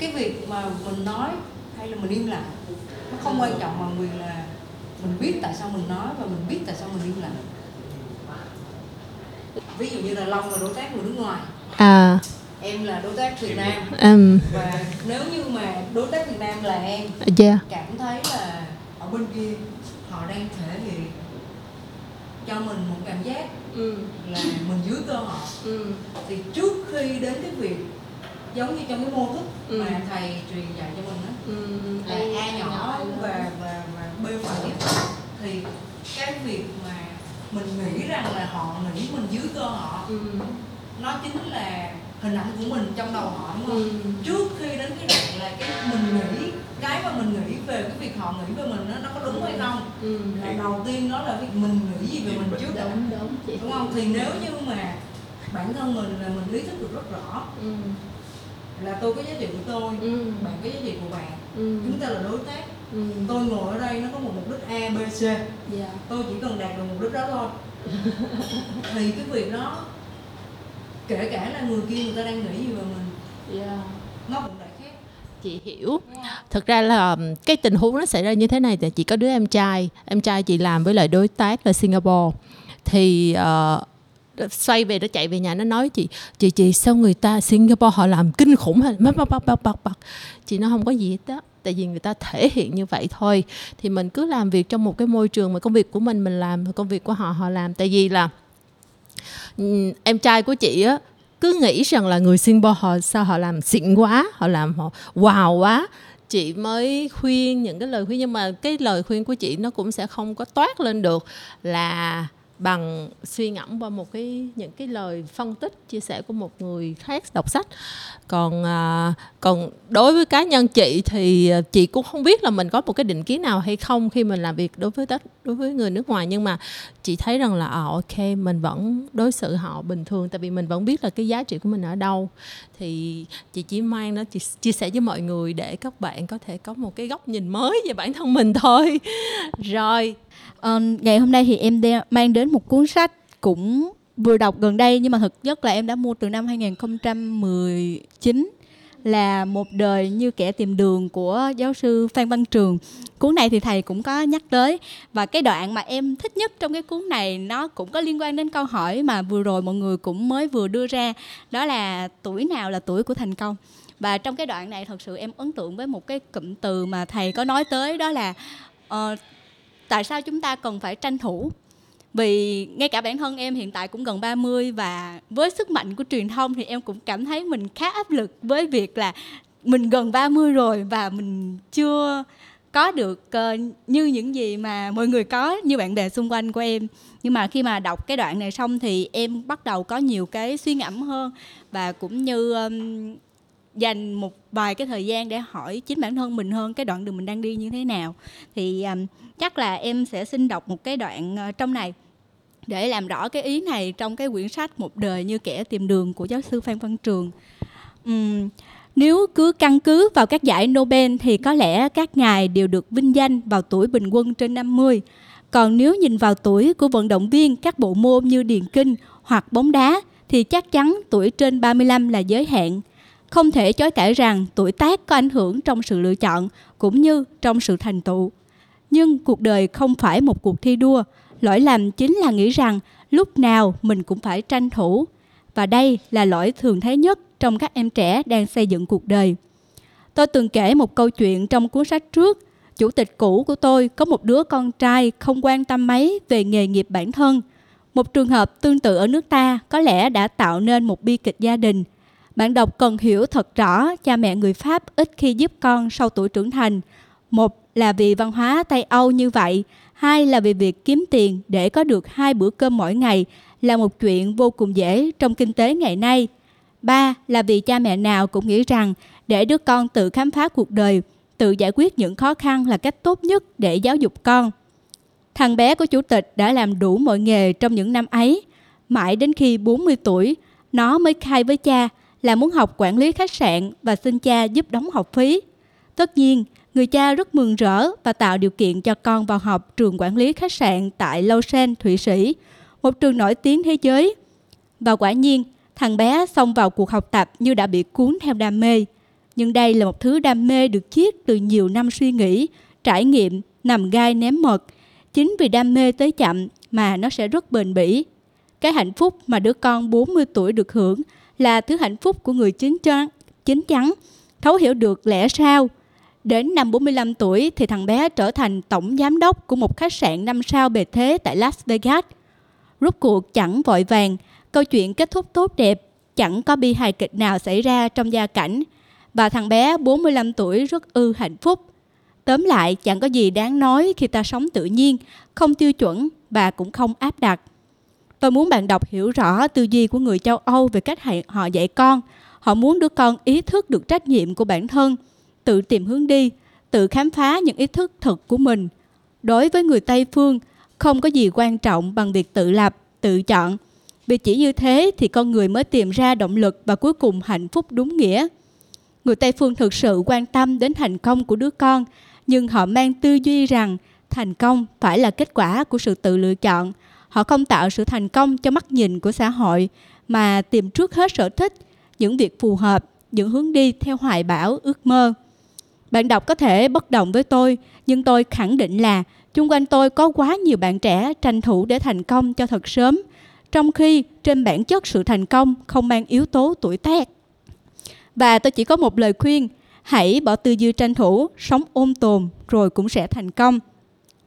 cái việc mà mình nói hay là mình im lặng nó không quan trọng mà vì là mình biết tại sao mình nói và mình biết tại sao mình im lặng ví dụ như là long là đối tác người nước ngoài à em là đối tác việt nam um, và nếu như mà đối tác việt nam là em yeah. cảm thấy là ở bên kia họ đang thể hiện cho mình một cảm giác ừ. là mình dưới cơ họ Ừ. thì trước khi đến cái việc giống như trong cái mô thức Ừ. mà thầy truyền dạy cho mình đó Ừ. là a nhỏ và và và b phẩy thì cái việc mà mình nghĩ rằng là họ nghĩ mình dưới cơ họ Ừ. nó chính là hình ảnh của mình trong đầu họ đúng không Ừ. trước khi đến cái đoạn là cái mình nghĩ cái mà mình nghĩ về cái việc họ nghĩ về mình đó, nó có đúng hay không Ừ. là đầu tiên đó là việc mình nghĩ gì về mình trước đã đúng đúng đúng không thì nếu như mà bản thân mình là mình ý thức được rất rõ ừ. Là tôi có giá trị của tôi Ừ. bạn có giá trị của bạn Ừ. chúng ta là đối tác Ừ. tôi ngồi ở đây nó có một mục đích a b c Dạ. tôi chỉ cần đạt được mục đích đó thôi thì cái việc đó kể cả là người kia người ta đang nghĩ gì về mình Dạ. nó cũng đã khác chị hiểu thực ra là cái tình huống nó xảy ra như thế này thì chị có đứa em trai em trai chị làm với lại đối tác là Singapore thì ờ, xoay về nó chạy về nhà, nó nói, chị chị chị, sao người ta, Singapore họ làm kinh khủng hay bắt bắt bắt bắt bắt bắt chị nó không có gì hết đó tại vì người ta thể hiện như vậy thôi. Thì mình cứ làm việc trong một cái môi trường mà công việc của mình mình làm công việc của họ họ làm. Tại vì là em trai của chị á, cứ nghĩ rằng là người Singapore họ, sao họ làm xịn quá, họ làm họ wow quá. Chị mới khuyên những cái lời khuyên, nhưng mà cái lời khuyên của chị nó cũng sẽ không có toát lên được là bằng suy ngẫm qua một cái những cái lời phân tích chia sẻ của một người khác đọc sách. Còn à, còn đối với cá nhân chị thì à, chị cũng không biết là mình có một cái định kiến nào hay không khi mình làm việc đối với đất đối với người nước ngoài. Nhưng mà chị thấy rằng là à, ok mình vẫn đối xử họ bình thường tại vì mình vẫn biết là cái giá trị của mình ở đâu. Thì chị chỉ mang nó chị chia sẻ với mọi người để các bạn có thể có một cái góc nhìn mới về bản thân mình thôi. Rồi Ờ, ngày hôm nay thì em đe- mang đến một cuốn sách cũng vừa đọc gần đây nhưng mà thực chất là em đã mua từ năm 2019 là một đời như kẻ tìm đường của giáo sư Phan Văn Trường. Cuốn này thì thầy cũng có nhắc tới và cái đoạn mà em thích nhất trong cái cuốn này nó cũng có liên quan đến câu hỏi mà vừa rồi mọi người cũng mới vừa đưa ra đó là tuổi nào là tuổi của thành công. Và trong cái đoạn này thật sự em ấn tượng với một cái cụm từ mà thầy có nói tới đó là uh, tại sao chúng ta cần phải tranh thủ? Vì ngay cả bản thân em hiện tại cũng gần 30 và với sức mạnh của truyền thông thì em cũng cảm thấy mình khá áp lực với việc là mình gần 30 rồi và mình chưa có được uh, như những gì mà mọi người có như bạn bè xung quanh của em. Nhưng mà khi mà đọc cái đoạn này xong thì em bắt đầu có nhiều cái suy ngẫm hơn và cũng như um, dành một vài cái thời gian để hỏi chính bản thân mình hơn cái đoạn đường mình đang đi như thế nào thì um, chắc là em sẽ xin đọc một cái đoạn uh, trong này để làm rõ cái ý này trong cái quyển sách một đời như kẻ tìm đường của giáo sư phan văn trường um, nếu cứ căn cứ vào các giải Nobel thì có lẽ các ngài đều được vinh danh vào tuổi bình quân trên 50. Còn nếu nhìn vào tuổi của vận động viên các bộ môn như điền kinh hoặc bóng đá thì chắc chắn tuổi trên 35 là giới hạn. Không thể chối cãi rằng tuổi tác có ảnh hưởng trong sự lựa chọn cũng như trong sự thành tựu. Nhưng cuộc đời không phải một cuộc thi đua. Lỗi lầm chính là nghĩ rằng lúc nào mình cũng phải tranh thủ. Và đây là lỗi thường thấy nhất trong các em trẻ đang xây dựng cuộc đời. Tôi từng kể một câu chuyện trong cuốn sách trước. Chủ tịch cũ của tôi có một đứa con trai không quan tâm mấy về nghề nghiệp bản thân. Một trường hợp tương tự ở nước ta có lẽ đã tạo nên một bi kịch gia đình. Bạn đọc cần hiểu thật rõ cha mẹ người Pháp ít khi giúp con sau tuổi trưởng thành. Một là vì văn hóa Tây Âu như vậy, hai là vì việc kiếm tiền để có được hai bữa cơm mỗi ngày là một chuyện vô cùng dễ trong kinh tế ngày nay. Ba là vì cha mẹ nào cũng nghĩ rằng để đứa con tự khám phá cuộc đời, tự giải quyết những khó khăn là cách tốt nhất để giáo dục con. Thằng bé của chủ tịch đã làm đủ mọi nghề trong những năm ấy. Mãi đến khi 40 tuổi, nó mới khai với cha là muốn học quản lý khách sạn và xin cha giúp đóng học phí. Tất nhiên, người cha rất mừng rỡ và tạo điều kiện cho con vào học trường quản lý khách sạn tại Lausanne, Thụy Sĩ, một trường nổi tiếng thế giới. Và quả nhiên, thằng bé xông vào cuộc học tập như đã bị cuốn theo đam mê. Nhưng đây là một thứ đam mê được chiết từ nhiều năm suy nghĩ, trải nghiệm, nằm gai ném mật. Chính vì đam mê tới chậm mà nó sẽ rất bền bỉ. Cái hạnh phúc mà đứa con 40 tuổi được hưởng là thứ hạnh phúc của người chính chắn, chính chắn, thấu hiểu được lẽ sao. Đến năm 45 tuổi thì thằng bé trở thành tổng giám đốc của một khách sạn 5 sao bề thế tại Las Vegas. Rốt cuộc chẳng vội vàng, câu chuyện kết thúc tốt đẹp, chẳng có bi hài kịch nào xảy ra trong gia cảnh. Và thằng bé 45 tuổi rất ư hạnh phúc. Tóm lại, chẳng có gì đáng nói khi ta sống tự nhiên, không tiêu chuẩn và cũng không áp đặt. Tôi muốn bạn đọc hiểu rõ tư duy của người châu Âu về cách họ dạy con. Họ muốn đứa con ý thức được trách nhiệm của bản thân, tự tìm hướng đi, tự khám phá những ý thức thực của mình. Đối với người Tây phương, không có gì quan trọng bằng việc tự lập, tự chọn. Vì chỉ như thế thì con người mới tìm ra động lực và cuối cùng hạnh phúc đúng nghĩa. Người Tây phương thực sự quan tâm đến thành công của đứa con, nhưng họ mang tư duy rằng thành công phải là kết quả của sự tự lựa chọn – họ không tạo sự thành công cho mắt nhìn của xã hội mà tìm trước hết sở thích những việc phù hợp những hướng đi theo hoài bão ước mơ. Bạn đọc có thể bất đồng với tôi nhưng tôi khẳng định là chung quanh tôi có quá nhiều bạn trẻ tranh thủ để thành công cho thật sớm trong khi trên bản chất sự thành công không mang yếu tố tuổi tác. Và tôi chỉ có một lời khuyên hãy bỏ tư duy tranh thủ sống ôm tồn rồi cũng sẽ thành công.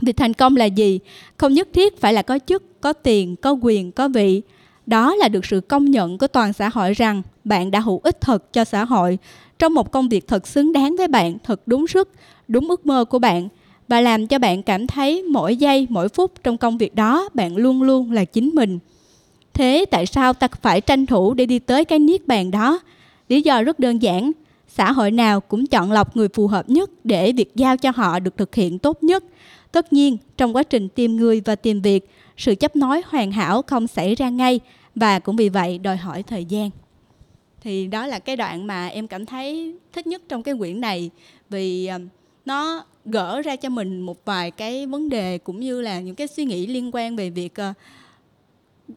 Việc thành công là gì? Không nhất thiết phải là có chức, có tiền, có quyền, có vị. Đó là được sự công nhận của toàn xã hội rằng bạn đã hữu ích thật cho xã hội trong một công việc thật xứng đáng với bạn, thật đúng sức, đúng ước mơ của bạn và làm cho bạn cảm thấy mỗi giây, mỗi phút trong công việc đó bạn luôn luôn là chính mình. Thế tại sao ta phải tranh thủ để đi tới cái niết bàn đó? Lý do rất đơn giản, xã hội nào cũng chọn lọc người phù hợp nhất để việc giao cho họ được thực hiện tốt nhất Tất nhiên, trong quá trình tìm người và tìm việc, sự chấp nối hoàn hảo không xảy ra ngay và cũng vì vậy đòi hỏi thời gian. Thì đó là cái đoạn mà em cảm thấy thích nhất trong cái quyển này vì ờ, nó gỡ ra cho mình một vài cái vấn đề cũng như là những cái suy nghĩ liên quan về việc ờ,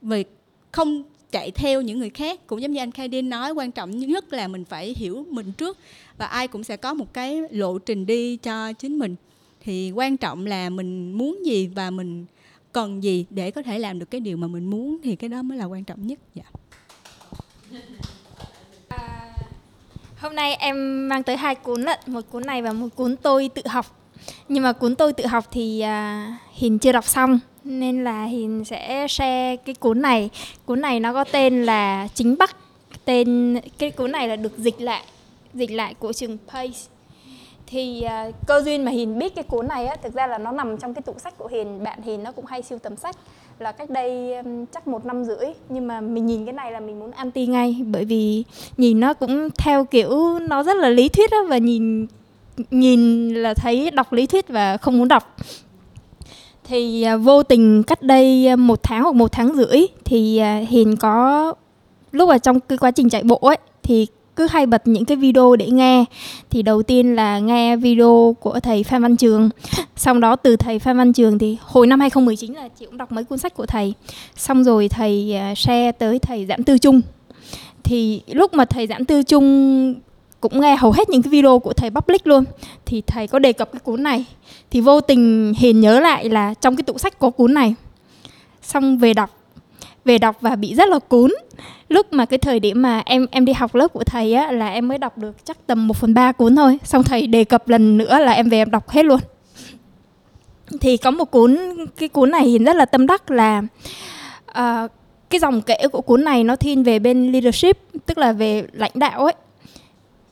về không chạy theo những người khác cũng giống như anh Kaidin nói quan trọng nhất là mình phải hiểu mình trước và ai cũng sẽ có một cái lộ trình đi cho chính mình thì quan trọng là mình muốn gì và mình cần gì để có thể làm được cái điều mà mình muốn thì cái đó mới là quan trọng nhất dạ. À, hôm nay em mang tới hai cuốn lận một cuốn này và một cuốn tôi tự học. Nhưng mà cuốn tôi tự học thì à, hiền chưa đọc xong nên là hiền sẽ share cái cuốn này. Cuốn này nó có tên là chính bắc tên cái cuốn này là được dịch lại dịch lại của trường Pace thì uh, cơ duyên mà hiền biết cái cuốn này á thực ra là nó nằm trong cái tủ sách của hiền. Bạn hiền nó cũng hay siêu tầm sách. Là cách đây um, chắc một năm rưỡi. Nhưng mà mình nhìn cái này là mình muốn anti ngay. Bởi vì nhìn nó cũng theo kiểu nó rất là lý thuyết á và nhìn nhìn là thấy đọc lý thuyết và không muốn đọc. Thì uh, vô tình cách đây à, một tháng hoặc một tháng rưỡi thì uh, hiền có lúc ở trong cái quá trình chạy bộ ấy thì cứ hay bật những cái video để nghe. Thì đầu tiên là nghe video của thầy Phan Văn Trường. Xong đó từ thầy Phan Văn Trường thì hồi năm 2019 là chị cũng đọc mấy cuốn sách của thầy. Xong rồi thầy à, share tới thầy Giảm Tư Trung. Thì lúc mà thầy Giảm Tư Trung cũng nghe hầu hết những cái video của thầy public luôn, thì thầy có đề cập cái cuốn này. Thì vô tình hiền nhớ lại là trong cái tủ sách có cuốn này. Xong về đọc về đọc và bị rất là cuốn. Lúc mà cái thời điểm mà em em đi học lớp của thầy á là em mới đọc được chắc tầm 1 phần ba cuốn thôi. Xong thầy đề cập lần nữa là em về em đọc hết luôn. Thì có một cuốn cái cuốn này thì rất là tâm đắc là uh, cái dòng kể của cuốn này nó thiên về bên leadership tức là về lãnh đạo ấy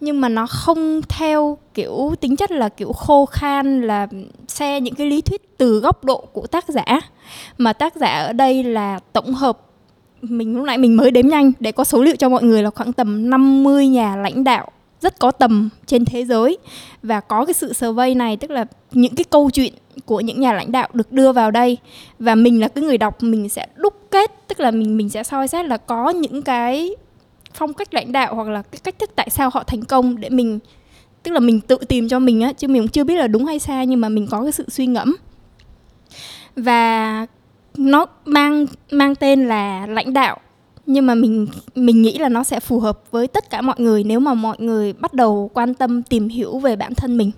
nhưng mà nó không theo kiểu tính chất là kiểu khô khan, là xe những cái lý thuyết từ góc độ của tác giả. Mà tác giả ở đây là tổng hợp, mình lúc nãy mình mới đếm nhanh, để có số liệu cho mọi người là khoảng tầm 50 nhà lãnh đạo rất có tầm trên thế giới. Và có cái sự survey này, tức là những cái câu chuyện của những nhà lãnh đạo được đưa vào đây. Và mình là cái người đọc, mình sẽ đúc kết, tức là mình mình sẽ soi xét là có những cái phong cách lãnh đạo hoặc là cái cách thức tại sao họ thành công để mình, tức là mình tự tìm cho mình á, chứ mình cũng chưa biết là đúng hay sai nhưng mà mình có cái sự suy ngẫm. Và nó mang mang tên là lãnh đạo, nhưng mà mình mình nghĩ là nó sẽ phù hợp với tất cả mọi người nếu mà mọi người bắt đầu quan tâm tìm hiểu về bản thân mình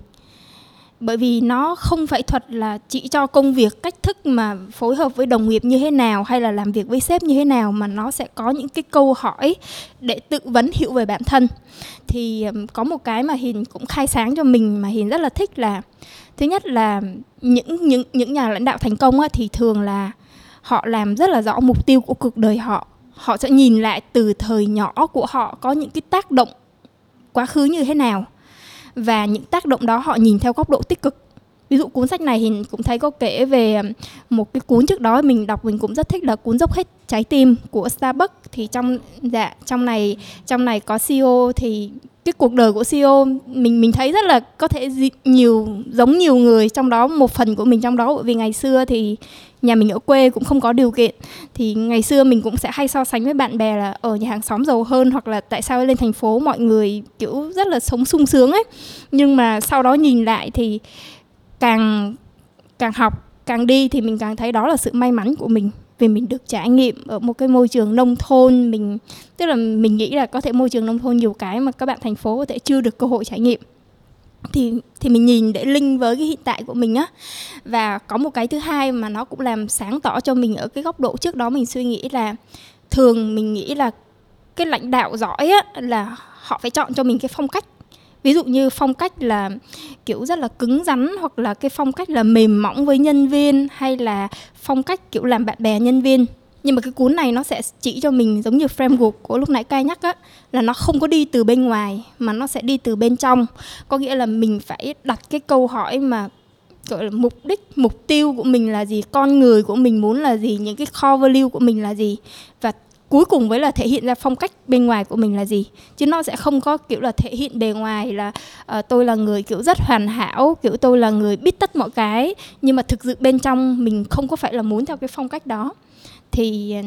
bởi vì nó không phải thuật là chỉ cho công việc cách thức mà phối hợp với đồng nghiệp như thế nào hay là làm việc với sếp như thế nào mà nó sẽ có những cái câu hỏi để tự vấn hiểu về bản thân. Thì có một cái mà hiền cũng khai sáng cho mình mà hiền rất là thích là thứ nhất là những những những nhà lãnh đạo thành công á, thì thường là họ làm rất là rõ mục tiêu của cuộc đời họ. Họ sẽ nhìn lại từ thời nhỏ của họ có những cái tác động quá khứ như thế nào và những tác động đó họ nhìn theo góc độ tích cực ví dụ cuốn sách này thì cũng thấy có kể về một cái cuốn trước đó mình đọc mình cũng rất thích là cuốn dốc hết trái tim của Starbucks. Thì trong dạ trong này trong này có CEO thì cái cuộc đời của CEO mình mình thấy rất là có thể nhiều, giống nhiều người trong đó, một phần của mình trong đó. Bởi vì ngày xưa thì nhà mình ở quê cũng không có điều kiện. Thì ngày xưa mình cũng sẽ hay so sánh với bạn bè là ở nhà hàng xóm giàu hơn hoặc là tại sao lên thành phố mọi người kiểu rất là sống sung sướng ấy. Nhưng mà sau đó nhìn lại thì càng càng học, càng đi thì mình càng thấy đó là sự may mắn của mình vì mình được trải nghiệm ở một cái môi trường nông thôn. Mình, tức là mình nghĩ là có thể môi trường nông thôn nhiều cái mà các bạn thành phố có thể chưa được cơ hội trải nghiệm. Thì thì mình nhìn để linh với cái hiện tại của mình á. Và có một cái thứ hai mà nó cũng làm sáng tỏ cho mình ở cái góc độ trước đó mình suy nghĩ là thường mình nghĩ là cái lãnh đạo giỏi á là họ phải chọn cho mình cái phong cách ví dụ như phong cách là, kiểu, rất là cứng rắn hoặc là cái phong cách là mềm mỏng với nhân viên hay là phong cách, kiểu, làm bạn bè nhân viên. Nhưng mà cái cuốn này nó sẽ chỉ cho mình giống như framework của lúc nãy cai nhắc á, là nó không có đi từ bên ngoài mà nó sẽ đi từ bên trong. Có nghĩa là mình phải đặt cái câu hỏi mà, gọi là, mục đích, mục tiêu của mình là gì, con người của mình muốn là gì, những cái core value của mình là gì. Và cuối cùng với là thể hiện ra phong cách bên ngoài của mình là gì? Chứ nó sẽ không có kiểu là thể hiện bề ngoài là uh, tôi là người kiểu rất hoàn hảo kiểu tôi là người biết tất mọi cái nhưng mà thực sự bên trong mình không có phải là muốn theo cái phong cách đó. Thì ờ,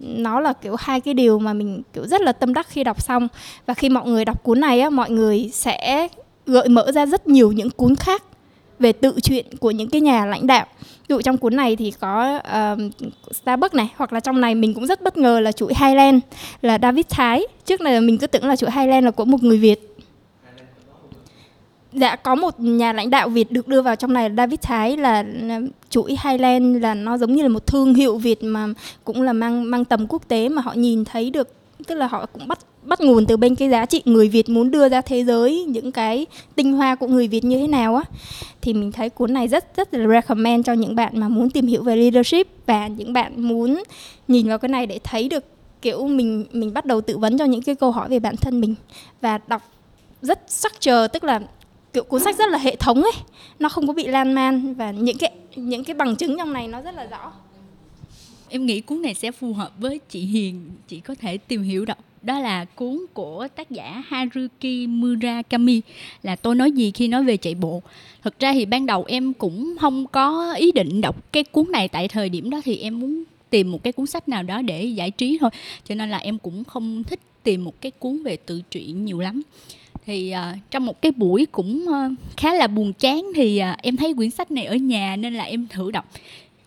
nó là kiểu hai cái điều mà mình kiểu rất là tâm đắc khi đọc xong. Và khi mọi người đọc cuốn này á mọi người sẽ gợi mở ra rất nhiều những cuốn khác về tự truyện của những cái nhà lãnh đạo ví dụ trong cuốn này thì có uh, Starbucks này hoặc là trong này mình cũng rất bất ngờ là chuỗi Highland là David Thái. Trước này mình cứ tưởng là chuỗi Highland là của một người Việt. Dạ có một nhà lãnh đạo Việt được đưa vào trong này là David Thái là ừ, chuỗi Highland là nó giống như là một thương hiệu Việt mà cũng là mang mang tầm quốc tế mà họ nhìn thấy được tức là họ cũng bắt bắt nguồn từ bên cái giá trị người Việt muốn đưa ra thế giới, những cái tinh hoa của người Việt như thế nào á. Thì mình thấy cuốn này rất rất là recommend cho những bạn mà muốn tìm hiểu về leadership và những bạn muốn nhìn vào cái này để thấy được, kiểu, mình mình bắt đầu tự vấn cho những cái câu hỏi về bản thân mình và đọc rất sắc chờ, tức là, kiểu, cuốn sách rất là hệ thống ấy. Nó không có bị lan man và những cái những cái bằng chứng trong này nó rất là rõ. Em nghĩ cuốn này sẽ phù hợp với chị Hiền, chị có thể tìm hiểu đọc đó là cuốn của tác giả Haruki Murakami. Là tôi nói gì khi nói về chạy bộ? Thực ra thì ban đầu em cũng không có ý định đọc cái cuốn này. Tại thời điểm đó thì em muốn tìm một cái cuốn sách nào đó để giải trí thôi. Cho nên là em cũng không thích tìm một cái cuốn về tự truyện nhiều lắm. Thì uh, trong một cái buổi cũng uh, khá là buồn chán thì uh, em thấy quyển sách này ở nhà nên là em thử đọc.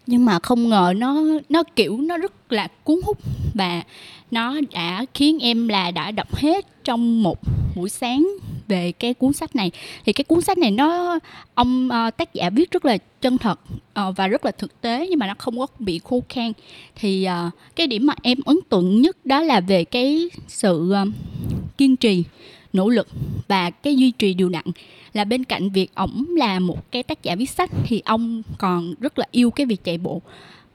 Nhưng mà không ngờ nó nó kiểu nó rất là cuốn hút. Và nó đã khiến em là đã đọc hết trong một buổi sáng về cái cuốn sách này. Thì cái cuốn sách này nó ông uh, tác giả viết rất là chân thật uh, và rất là thực tế nhưng mà nó không có bị khô khan. Thì uh, cái điểm mà em ấn tượng nhất đó là về cái sự uh, kiên trì nỗ lực và cái duy trì điều đặn. Là bên cạnh việc ổng là một cái tác giả viết sách thì ông còn rất là yêu cái việc chạy bộ.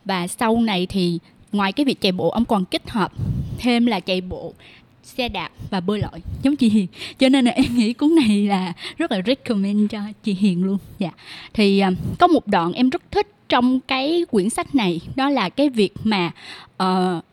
Và sau này thì ngoài cái việc chạy bộ ông còn kết hợp thêm là chạy bộ xe đạp và bơi lội giống chị Hiền. Cho nên là em nghĩ cuốn này là rất là recommend cho chị Hiền luôn. Dạ. Thì à, có một đoạn em rất thích trong cái quyển sách này đó là cái việc mà uh,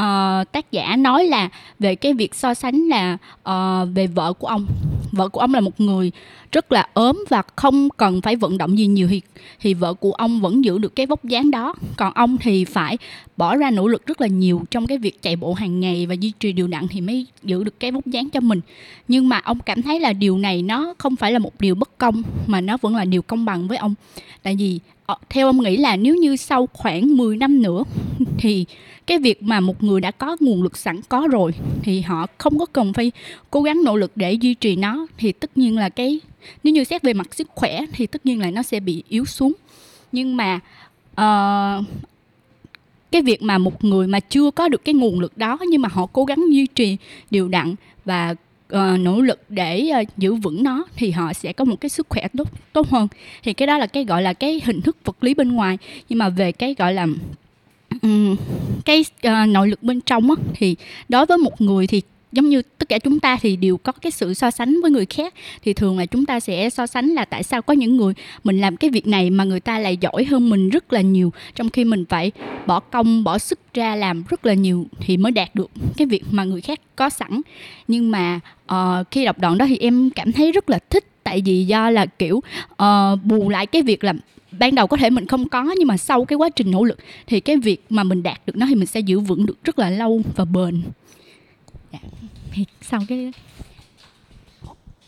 uh, tác giả nói là về cái việc so sánh là uh, về vợ của ông. Vợ của ông là một người rất là ốm và không cần phải vận động gì nhiều thì thì vợ của ông vẫn giữ được cái vóc dáng đó. Còn ông thì phải bỏ ra nỗ lực rất là nhiều trong cái việc chạy bộ hàng ngày và duy trì điều đặn thì mới giữ được cái vóc dáng cho mình. Nhưng mà ông cảm thấy là điều này nó không phải là một điều bất công mà nó vẫn là điều công bằng với ông. Tại vì ờ, theo ông nghĩ là nếu như sau khoảng 10 năm nữa thì cái việc mà một người đã có nguồn lực sẵn có rồi thì họ không có cần phải cố gắng nỗ lực để duy trì nó thì tất nhiên là cái nếu như xét về mặt sức khỏe thì tất nhiên là nó sẽ bị yếu xuống. Nhưng mà uh, cái việc mà một người mà chưa có được cái nguồn lực đó nhưng mà họ cố gắng duy trì đều đặn và uh, nỗ lực để uh, giữ vững nó thì họ sẽ có một cái sức khỏe tốt tốt hơn. Thì cái đó là cái gọi là cái hình thức vật lý bên ngoài. Nhưng mà về cái gọi là um, cái uh, nội lực bên trong á, thì đối với một người thì giống như tất cả chúng ta thì đều có cái sự so sánh với người khác. Thì thường là chúng ta sẽ so sánh là tại sao có những người mình làm cái việc này mà người ta lại giỏi hơn mình rất là nhiều trong khi mình phải bỏ công bỏ sức ra làm rất là nhiều thì mới đạt được cái việc mà người khác có sẵn. Nhưng mà uh, khi đọc đoạn đó thì em cảm thấy rất là thích tại vì do là kiểu uh, bù lại cái việc là ban đầu có thể mình không có nhưng mà sau cái quá trình nỗ lực thì cái việc mà mình đạt được nó thì mình sẽ giữ vững được rất là lâu và bền dạ. thì sau cái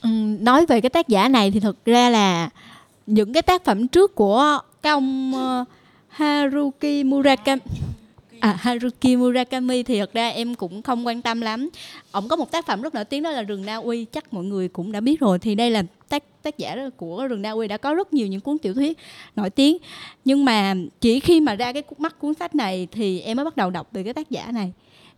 ừ, nói về cái tác giả này thì thực ra là những cái tác phẩm trước của cái ông uh, Haruki Murakami à, Haruki Murakami thì thật ra em cũng không quan tâm lắm. Ông có một tác phẩm rất nổi tiếng đó là rừng Na Uy, chắc mọi người cũng đã biết rồi. Thì đây là tác tác giả của rừng Na Uy đã có rất nhiều những cuốn tiểu thuyết nổi tiếng. Nhưng mà chỉ khi mà ra cái mắt cuốn sách này thì em mới bắt đầu đọc về cái tác giả này.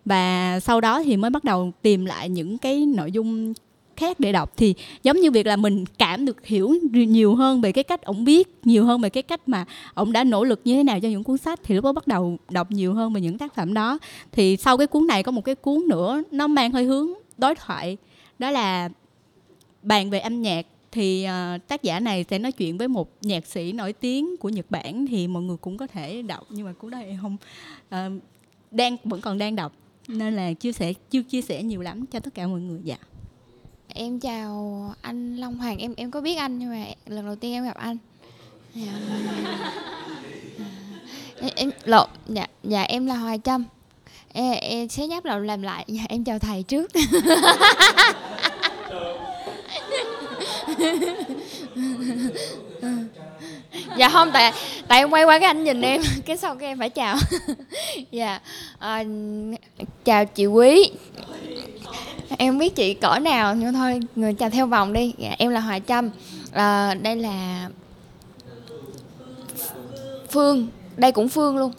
Và sau đó thì mới bắt đầu tìm lại những cái nội dung khác để đọc. Thì giống như việc là mình cảm được hiểu nhiều hơn về cái cách ông viết, nhiều hơn về cái cách mà ông đã nỗ lực như thế nào cho những cuốn sách thì lúc đó bắt đầu đọc nhiều hơn về những tác phẩm đó. Thì sau cái cuốn này có một cái cuốn nữa nó mang hơi hướng đối thoại, đó là bàn về âm nhạc thì uh, tác giả này sẽ nói chuyện với một nhạc sĩ nổi tiếng của Nhật Bản thì mọi người cũng có thể đọc nhưng mà đó em không uh, đang vẫn còn đang đọc. Nên là chia sẻ chưa chia sẻ nhiều lắm cho tất cả mọi người dạ. Em chào anh Long Hoàng. Em em có biết anh nhưng mà lần đầu tiên em gặp anh. Dạ. em, em lộ dạ dạ em là Hoài Trâm. Em, em sẽ nhắc đầu làm lại. Dạ, em chào thầy trước dạ không tại tại em quay qua cái anh nhìn em cái sau cái em phải chào. Dạ à, chào chị quý. Em biết chị cỡ nào nhưng thôi người chào theo vòng đi. Dạ, em là hòa trâm. À, đây là phương. Đây cũng phương luôn.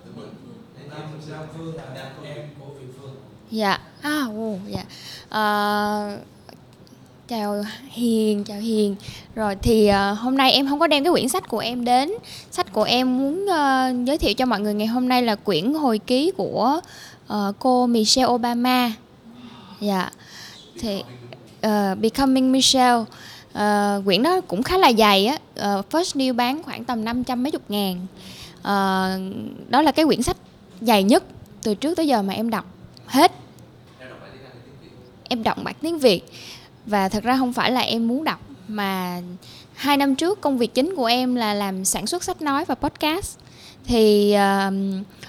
Dạ. À, oh, dạ. À, chào hiền chào hiền. Rồi thì uh, hôm nay em không có đem cái quyển sách của em đến. Sách của em muốn uh, giới thiệu cho mọi người ngày hôm nay là quyển hồi ký của uh, cô Michelle Obama. Dạ. Yeah thì uh, Becoming Michelle. Uh, quyển đó cũng khá là dày á. Uh, First New bán khoảng tầm 500 mấy chục ngàn. Uh, đó là cái quyển sách dày nhất từ trước tới giờ mà em đọc hết. Em đọc bản tiếng Việt và thật ra không phải là em muốn đọc mà hai năm trước công việc chính của em là làm sản xuất sách nói và podcast. Thì uh,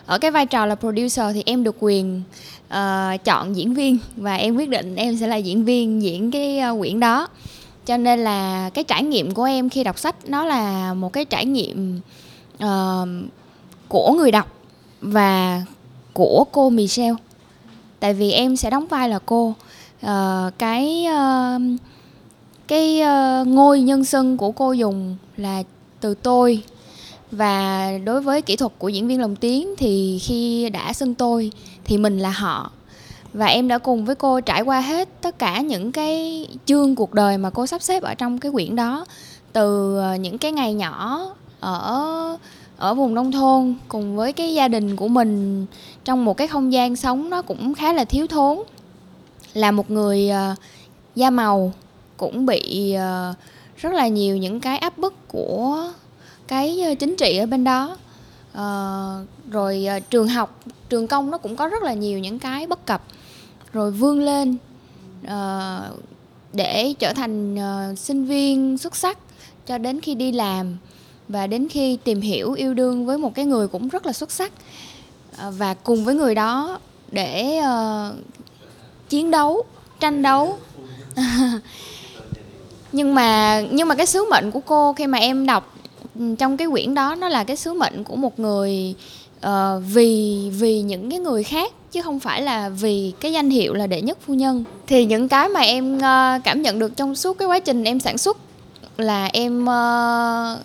ở cái vai trò là producer thì em được quyền uh, chọn diễn viên và em quyết định em sẽ là diễn viên diễn cái uh, quyển đó. Cho nên là cái trải nghiệm của em khi đọc sách nó là một cái trải nghiệm uh, của người đọc và của cô Michelle. Tại vì em sẽ đóng vai là cô uh, cái uh, cái uh, ngôi nhân xưng của cô dùng là từ tôi. Và đối với kỹ thuật của diễn viên lồng tiếng thì khi đã xưng tôi thì mình là họ. Và em đã cùng với cô trải qua hết tất cả những cái chương cuộc đời mà cô sắp xếp ở trong cái quyển đó. Từ những cái ngày nhỏ ở ở vùng nông thôn cùng với cái gia đình của mình trong một cái không gian sống nó cũng khá là thiếu thốn là một người uh, da màu cũng bị uh, rất là nhiều những cái áp bức của cái ờ, chính trị ở bên đó. Uh, rồi uh, trường học trường công nó cũng có rất là nhiều những cái bất cập. Rồi vươn lên uh, để trở thành uh, sinh viên xuất sắc cho đến khi đi làm và đến khi tìm hiểu yêu đương với một cái người cũng rất là xuất sắc. Uh, và cùng với người đó để uh, chiến đấu tranh đấu. Nhưng mà nhưng mà cái sứ mệnh của cô khi mà em đọc ừ, trong cái quyển đó nó là cái sứ mệnh của một người uh, vì vì những cái người khác chứ không phải là vì cái danh hiệu là đệ nhất phu nhân. Thì những cái mà em uh, cảm nhận được trong suốt cái quá trình em sản xuất là em uh,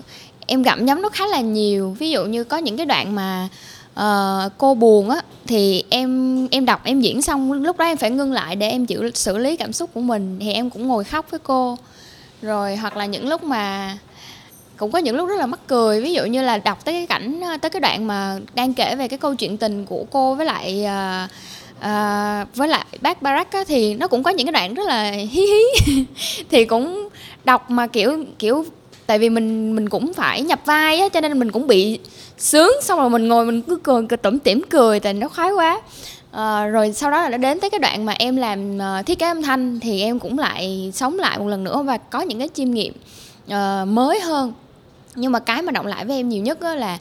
em gặm nhấm nó khá là nhiều. Ví dụ như có những cái đoạn mà uh, cô buồn á thì em em đọc em diễn xong lúc đó em phải ngưng lại để em chịu xử lý cảm xúc của mình. Thì em cũng ngồi khóc với cô. Rồi hoặc là những lúc mà cũng có những lúc rất là mắc cười. Ví dụ như là đọc tới cái cảnh ờ, tới cái đoạn mà đang kể về cái câu chuyện tình của cô với lại uh, uh, với lại bác Barack á, thì nó cũng có những cái đoạn rất là hí hí. Thì cũng đọc mà kiểu kiểu tại vì mình mình cũng phải nhập vai á cho nên mình cũng bị sướng xong rồi mình ngồi mình cứ cười, cười tủm tỉm cười tại nó khoái quá. À, rồi sau đó là đã đến tới cái đoạn mà em làm uh, thiết kế âm thanh thì em cũng lại sống lại một lần nữa và có những cái chiêm nghiệm uh, mới hơn. Nhưng mà cái mà động lại với em nhiều nhất là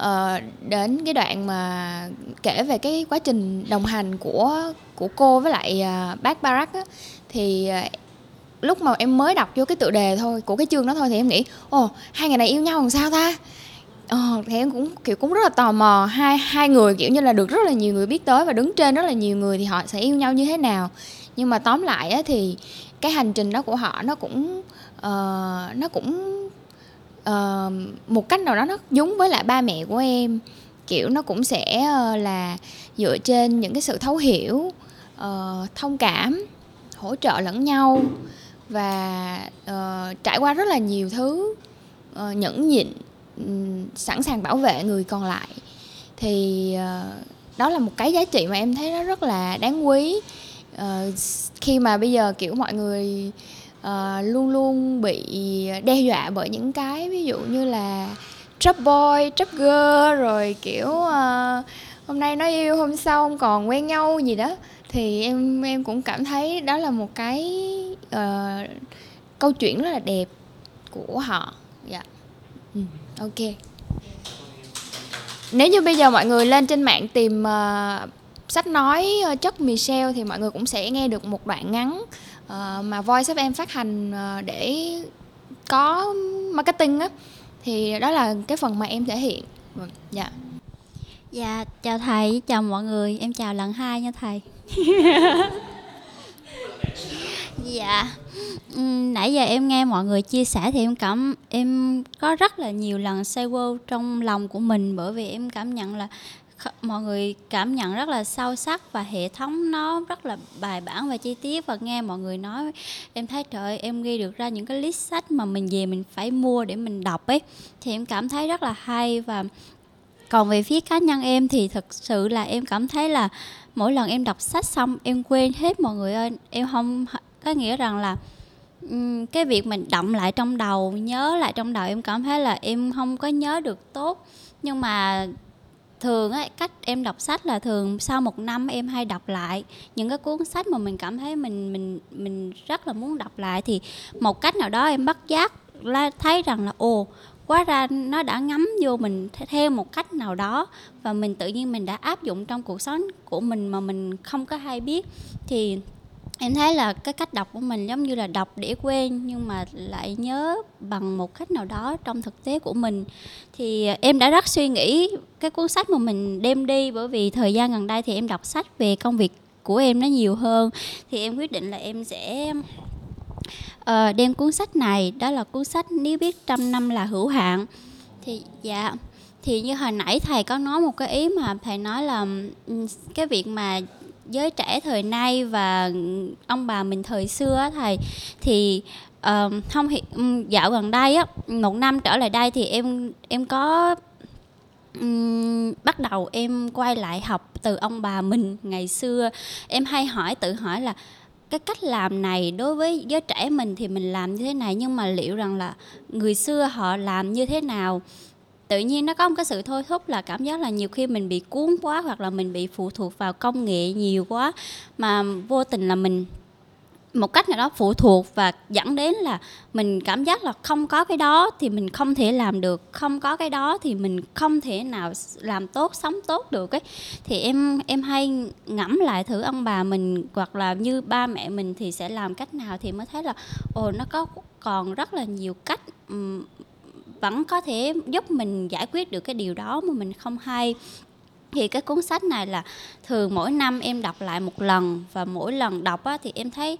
uh, đến cái đoạn mà kể về cái quá trình đồng hành của của cô với lại uh, bác Barack á, thì uh, lúc mà em mới đọc vô cái tựa đề thôi của cái chương đó thôi thì em nghĩ ồ hai người này yêu nhau làm sao ta? Ờ, thì em cũng kiểu cũng rất là tò mò. Hai hai người kiểu như là được rất là nhiều người biết tới và đứng trên rất là nhiều người thì họ sẽ yêu nhau như thế nào. Nhưng mà tóm lại á, thì cái hành trình đó của họ nó cũng uh, nó cũng uh, một cách nào đó nó giống với lại ba mẹ của em. Kiểu nó cũng sẽ uh, là dựa trên những cái sự thấu hiểu uh, thông cảm hỗ trợ lẫn nhau và uh, trải qua rất là nhiều thứ uh, nhẫn nhịn um, sẵn sàng bảo vệ người còn lại thì uh, đó là một cái giá trị mà em thấy nó rất là đáng quý. Uh, khi mà bây giờ kiểu mọi người uh, luôn luôn bị đe dọa bởi những cái ví dụ như là trap boy trap girl rồi kiểu uh, hôm nay nói yêu hôm sau không còn quen nhau gì đó thì em em cũng cảm thấy đó là một cái uh, câu chuyện rất là đẹp của họ. Dạ. Yeah. ừ, ok. Nếu như bây giờ mọi người lên trên mạng tìm uh, sách nói uh, chất Michelle thì mọi người cũng sẽ nghe được một đoạn ngắn uh, mà Voice of em phát hành uh, để có marketing á. Thì đó là cái phần mà em thể hiện. Dạ. Dạ chào thầy chào mọi người. Em chào lần hai nha thầy. dạ. Nãy giờ em nghe mọi người chia sẻ thì em cảm, em có rất là nhiều lần say quơ trong lòng của mình bởi vì em cảm nhận là mọi người cảm nhận rất là sâu sắc và hệ thống nó rất là bài bản và chi tiết và nghe mọi người nói. Em thấy, trời em ghi được ra những cái list sách mà mình về mình phải mua để mình đọc ấy, thì em cảm thấy rất là hay. Và còn về phía cá nhân em thì thực sự là em cảm thấy là mỗi lần em đọc sách xong, em quên hết mọi người ơi. Em không có nghĩa rằng là cái việc mình động lại trong đầu, nhớ lại trong đầu, em cảm thấy là em không có nhớ được tốt. Nhưng mà thường ấy, cách em đọc sách là thường sau một năm em hay đọc lại những cái cuốn sách mà mình cảm thấy mình mình mình rất là muốn đọc lại. Thì một cách nào đó em bắt giác là thấy rằng là, ồ quá ra nó đã ngấm vô mình theo một cách nào đó và mình tự nhiên mình đã áp dụng trong cuộc sống của mình mà mình không có hay biết. Thì em thấy là cái cách đọc của mình giống như là đọc để quên nhưng mà lại nhớ bằng một cách nào đó trong thực tế của mình. Thì em đã rất suy nghĩ cái cuốn sách mà mình đem đi bởi vì thời gian gần đây thì em đọc sách về công việc của em nó nhiều hơn. Thì em quyết định là em sẽ uh, đem cuốn sách này đó là cuốn sách nếu biết trăm năm là hữu hạn. Thì dạ thì như hồi nãy thầy có nói một cái ý mà thầy nói là cái việc mà giới trẻ thời nay và ông bà mình thời xưa á thầy thì uh, không hiện dạo gần đây á một năm trở lại đây thì em em có um, bắt đầu em quay lại học từ ông bà mình ngày xưa. Em hay hỏi tự hỏi là cái cách làm này đối với giới trẻ mình thì mình làm như thế này, nhưng mà liệu rằng là người xưa họ làm như thế nào? Tự nhiên nó có một cái sự thôi thúc là cảm giác là nhiều khi mình bị cuốn quá hoặc là mình bị phụ thuộc vào công nghệ nhiều quá mà vô tình là mình một cách nào đó phụ thuộc và dẫn đến là mình cảm giác là không có cái đó thì mình không thể làm được không có cái đó thì mình không thể nào làm tốt sống tốt được ấy. Thì em em hay ngẫm lại thử ông bà mình hoặc là như ba mẹ mình thì sẽ làm cách nào thì mới thấy là ồ nó có còn rất là nhiều cách um, vẫn có thể giúp mình giải quyết được cái điều đó mà mình không hay. Thì cái cuốn sách này là thường mỗi năm em đọc lại một lần và mỗi lần đọc á, thì em thấy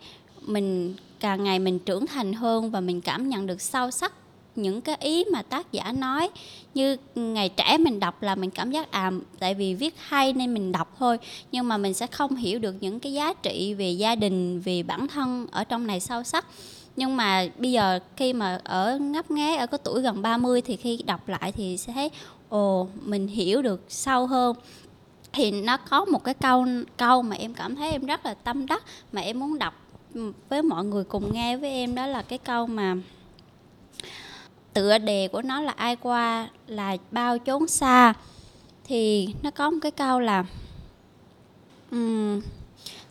mình càng ngày mình trưởng thành hơn và mình cảm nhận được sâu sắc những cái ý mà tác giả nói. Như ngày trẻ mình đọc là mình cảm giác à tại vì viết hay nên mình đọc thôi, nhưng mà mình sẽ không hiểu được những cái giá trị về gia đình, về bản thân ở trong này sâu sắc. Nhưng mà bây giờ khi mà ở ngấp nghé, ở cái tuổi gần 30 thì khi đọc lại thì sẽ thấy, ồ, mình hiểu được sâu hơn. Thì nó có một cái câu câu mà em cảm thấy em rất là tâm đắc, mà em muốn đọc với mọi người cùng nghe với em đó là cái câu mà tựa đề của nó là ai qua là bao chốn xa thì nó có một cái câu là um,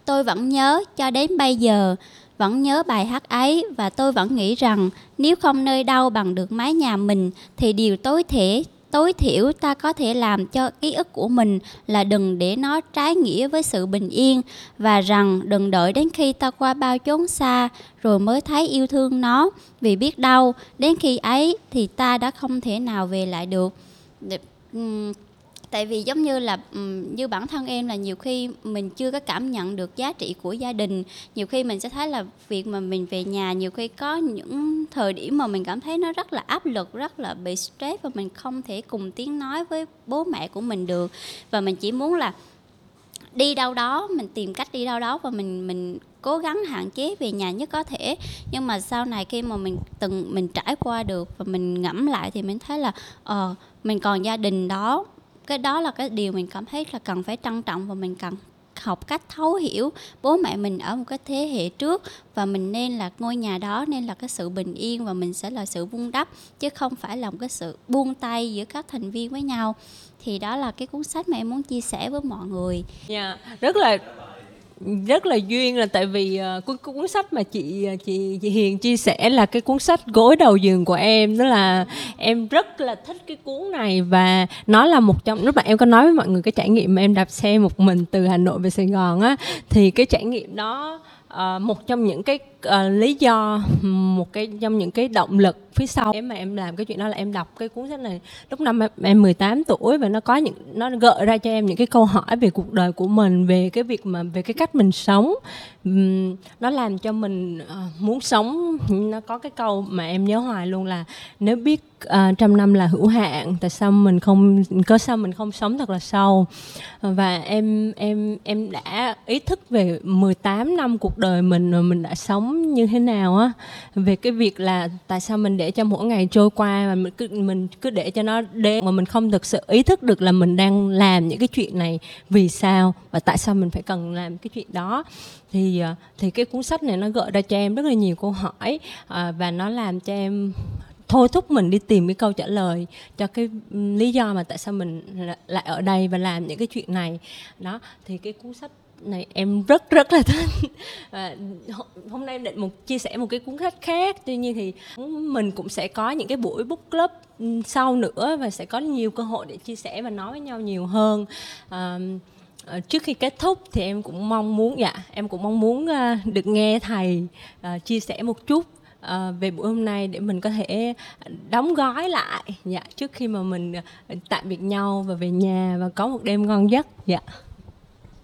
tôi vẫn nhớ cho đến bây giờ vẫn nhớ bài hát ấy và tôi vẫn nghĩ rằng nếu không nơi đâu bằng được mái nhà mình thì điều tối thể tối thiểu ta có thể làm cho ký ức của mình là đừng để nó trái nghĩa với sự bình yên và rằng đừng đợi đến khi ta qua bao chốn xa rồi mới thấy yêu thương nó. Vì biết đâu, đến khi ấy thì ta đã không thể nào về lại được tại vì giống như là như bản thân em là nhiều khi mình chưa có cảm nhận được giá trị của gia đình. Nhiều khi mình sẽ thấy là việc mà mình về nhà nhiều khi có những thời điểm mà mình cảm thấy nó rất là áp lực rất là bị stress và mình không thể cùng tiếng nói với bố mẹ của mình được. Và mình chỉ muốn là đi đâu đó mình tìm cách đi đâu đó và mình mình cố gắng hạn chế về nhà nhất có thể. Nhưng mà sau này khi mà mình từng mình trải qua được và mình ngẫm lại thì mình thấy là ờ uh, mình còn gia đình đó cái đó là cái điều mình cảm thấy là cần phải trân trọng và mình cần học cách thấu hiểu bố mẹ mình ở một cái thế hệ trước và mình nên là ngôi nhà đó nên là cái sự bình yên và mình sẽ là sự vun đắp chứ không phải là một cái sự buông tay giữa các thành viên với nhau thì đó là cái cuốn sách mà em muốn chia sẻ với mọi người. Dạ, yeah, rất là rất là duyên là tại vì uh, cuốn, cuốn sách mà chị ờ, chị chị Hiền chia sẻ là cái cuốn sách gối đầu giường của em. Đó là em rất là thích cái cuốn này và nó là một trong lúc mà em có nói với mọi người cái trải nghiệm mà em đạp xe một mình từ Hà Nội về Sài Gòn á thì cái trải nghiệm đó uh, một trong những cái uh, lý do một cái trong những cái động lực phía sau để mà em làm cái chuyện đó là em đọc cái cuốn sách này. Lúc năm em 18 tuổi và nó có những nó gợi ra cho em những cái câu hỏi về cuộc đời của mình về cái việc mà về cái cách mình sống. Um, nó làm cho mình uh, muốn sống. Nó có cái câu mà em nhớ hoài luôn là nếu biết uh, trăm năm là hữu hạn tại sao mình không có sao mình không sống thật là sâu? Và em em em đã ý thức về 18 năm cuộc đời mình rồi mình đã sống như thế nào á. Về cái việc là tại sao mình để cho mỗi ngày trôi qua mà mình cứ mình cứ để cho nó đến mà mình không thực sự ý thức được là mình đang làm những cái chuyện này vì sao và tại sao mình phải cần làm cái chuyện đó. Thì ờ, thì cái cuốn sách này nó gợi ra cho em rất là nhiều câu hỏi à, và nó làm cho em thôi thúc mình đi tìm cái câu trả lời cho cái ừ, lý do mà tại sao mình lại ở đây và làm những cái chuyện này. Đó thì cái cuốn sách này em rất rất là thích. Và hôm nay em định một chia sẻ một cái cuốn sách khác. Tuy nhiên thì mình cũng sẽ có những cái buổi book club sau nữa và sẽ có nhiều cơ hội để chia sẻ và nói với nhau nhiều hơn. À, trước khi kết thúc thì em cũng mong muốn dạ em cũng mong muốn ờ, được nghe thầy ờ, chia sẻ một chút À, về buổi hôm nay để mình có thể đóng gói lại dạ trước khi mà mình tạm biệt nhau và về nhà và có một đêm ngon giấc dạ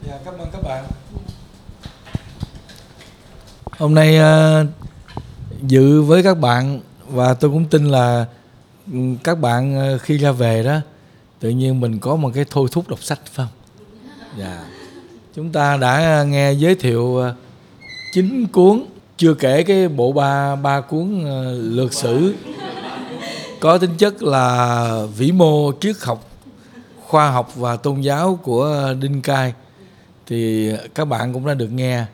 dạ cảm ơn các bạn. Hôm nay uh, dự với các bạn và tôi cũng tin là ừ, các bạn uh, khi ra về đó tự nhiên mình có một cái thôi thúc đọc sách phải không? Dạ. Chúng ta đã nghe giới thiệu ờ, chín cuốn chưa kể cái bộ ba ba cuốn lược sử. Có tính chất là vĩ mô triết học khoa học và tôn giáo của đinh cai thì các bạn cũng đã được nghe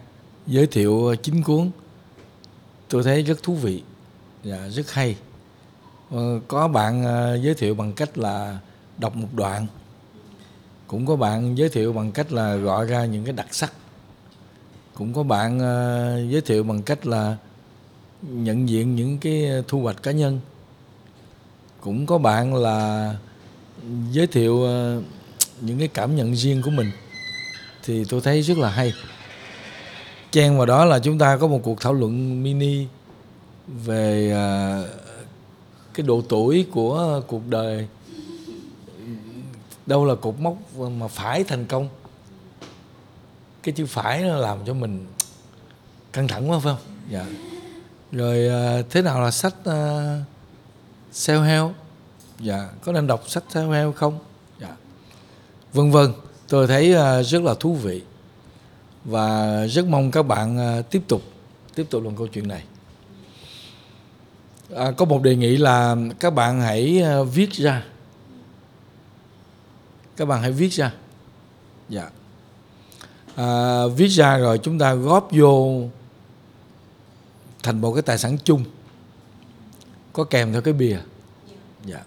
giới thiệu chín cuốn. Tôi thấy rất thú vị và rất hay. Ờ, có bạn ờ, giới thiệu bằng cách là đọc một đoạn. Cũng có bạn giới thiệu bằng cách là gọi ra những cái đặc sắc. Cũng có bạn ờ, giới thiệu bằng cách là nhận diện những cái thu hoạch cá nhân. Cũng có bạn là giới thiệu những cái cảm nhận riêng của mình thì tôi thấy rất là hay. Chen vào đó là chúng ta có một cuộc thảo luận mini về uh, cái độ tuổi của cuộc đời. Đâu là cột mốc mà phải thành công. Cái chữ phải nó làm cho mình căng thẳng quá phải không? Dạ. Rồi uh, thế nào là sách à, uh, self help dạ. Có nên đọc sách self help không? Dạ. Vân vân tôi thấy à, rất là thú vị. Và rất mong các bạn à, tiếp tục tiếp tục luận câu chuyện này. À, có một đề nghị là các bạn hãy à, viết ra. Các bạn hãy viết ra. Dạ. À, viết ra rồi chúng ta góp vô thành một cái tài sản chung. Có kèm theo cái bìa dạ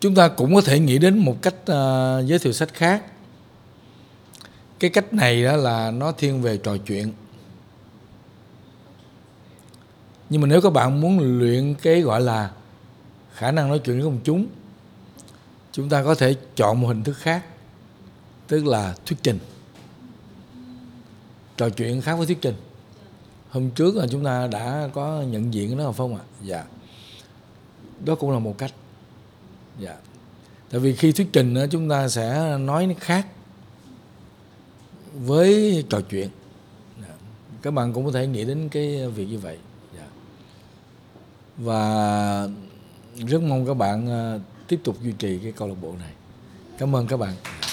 chúng ta cũng có thể nghĩ đến một cách uh, giới thiệu sách khác. Cái cách này đó là nó thiên về trò chuyện. Nhưng mà nếu các bạn muốn luyện cái gọi là khả năng nói chuyện với công chúng chúng ta có thể chọn một hình thức khác tức là thuyết trình. Trò chuyện khác với thuyết trình. Hôm trước là chúng ta đã có nhận diện cái đó không ạ? Dạ. Đó cũng là một cách dạ. Tại vì khi thuyết trình đó, chúng ta sẽ nói nó khác với trò chuyện. Dạ. các bạn cũng có thể nghĩ đến cái việc như vậy. Dạ. và rất mong các bạn à, tiếp tục duy trì cái câu lạc bộ này. Cảm ơn các bạn. Dạ.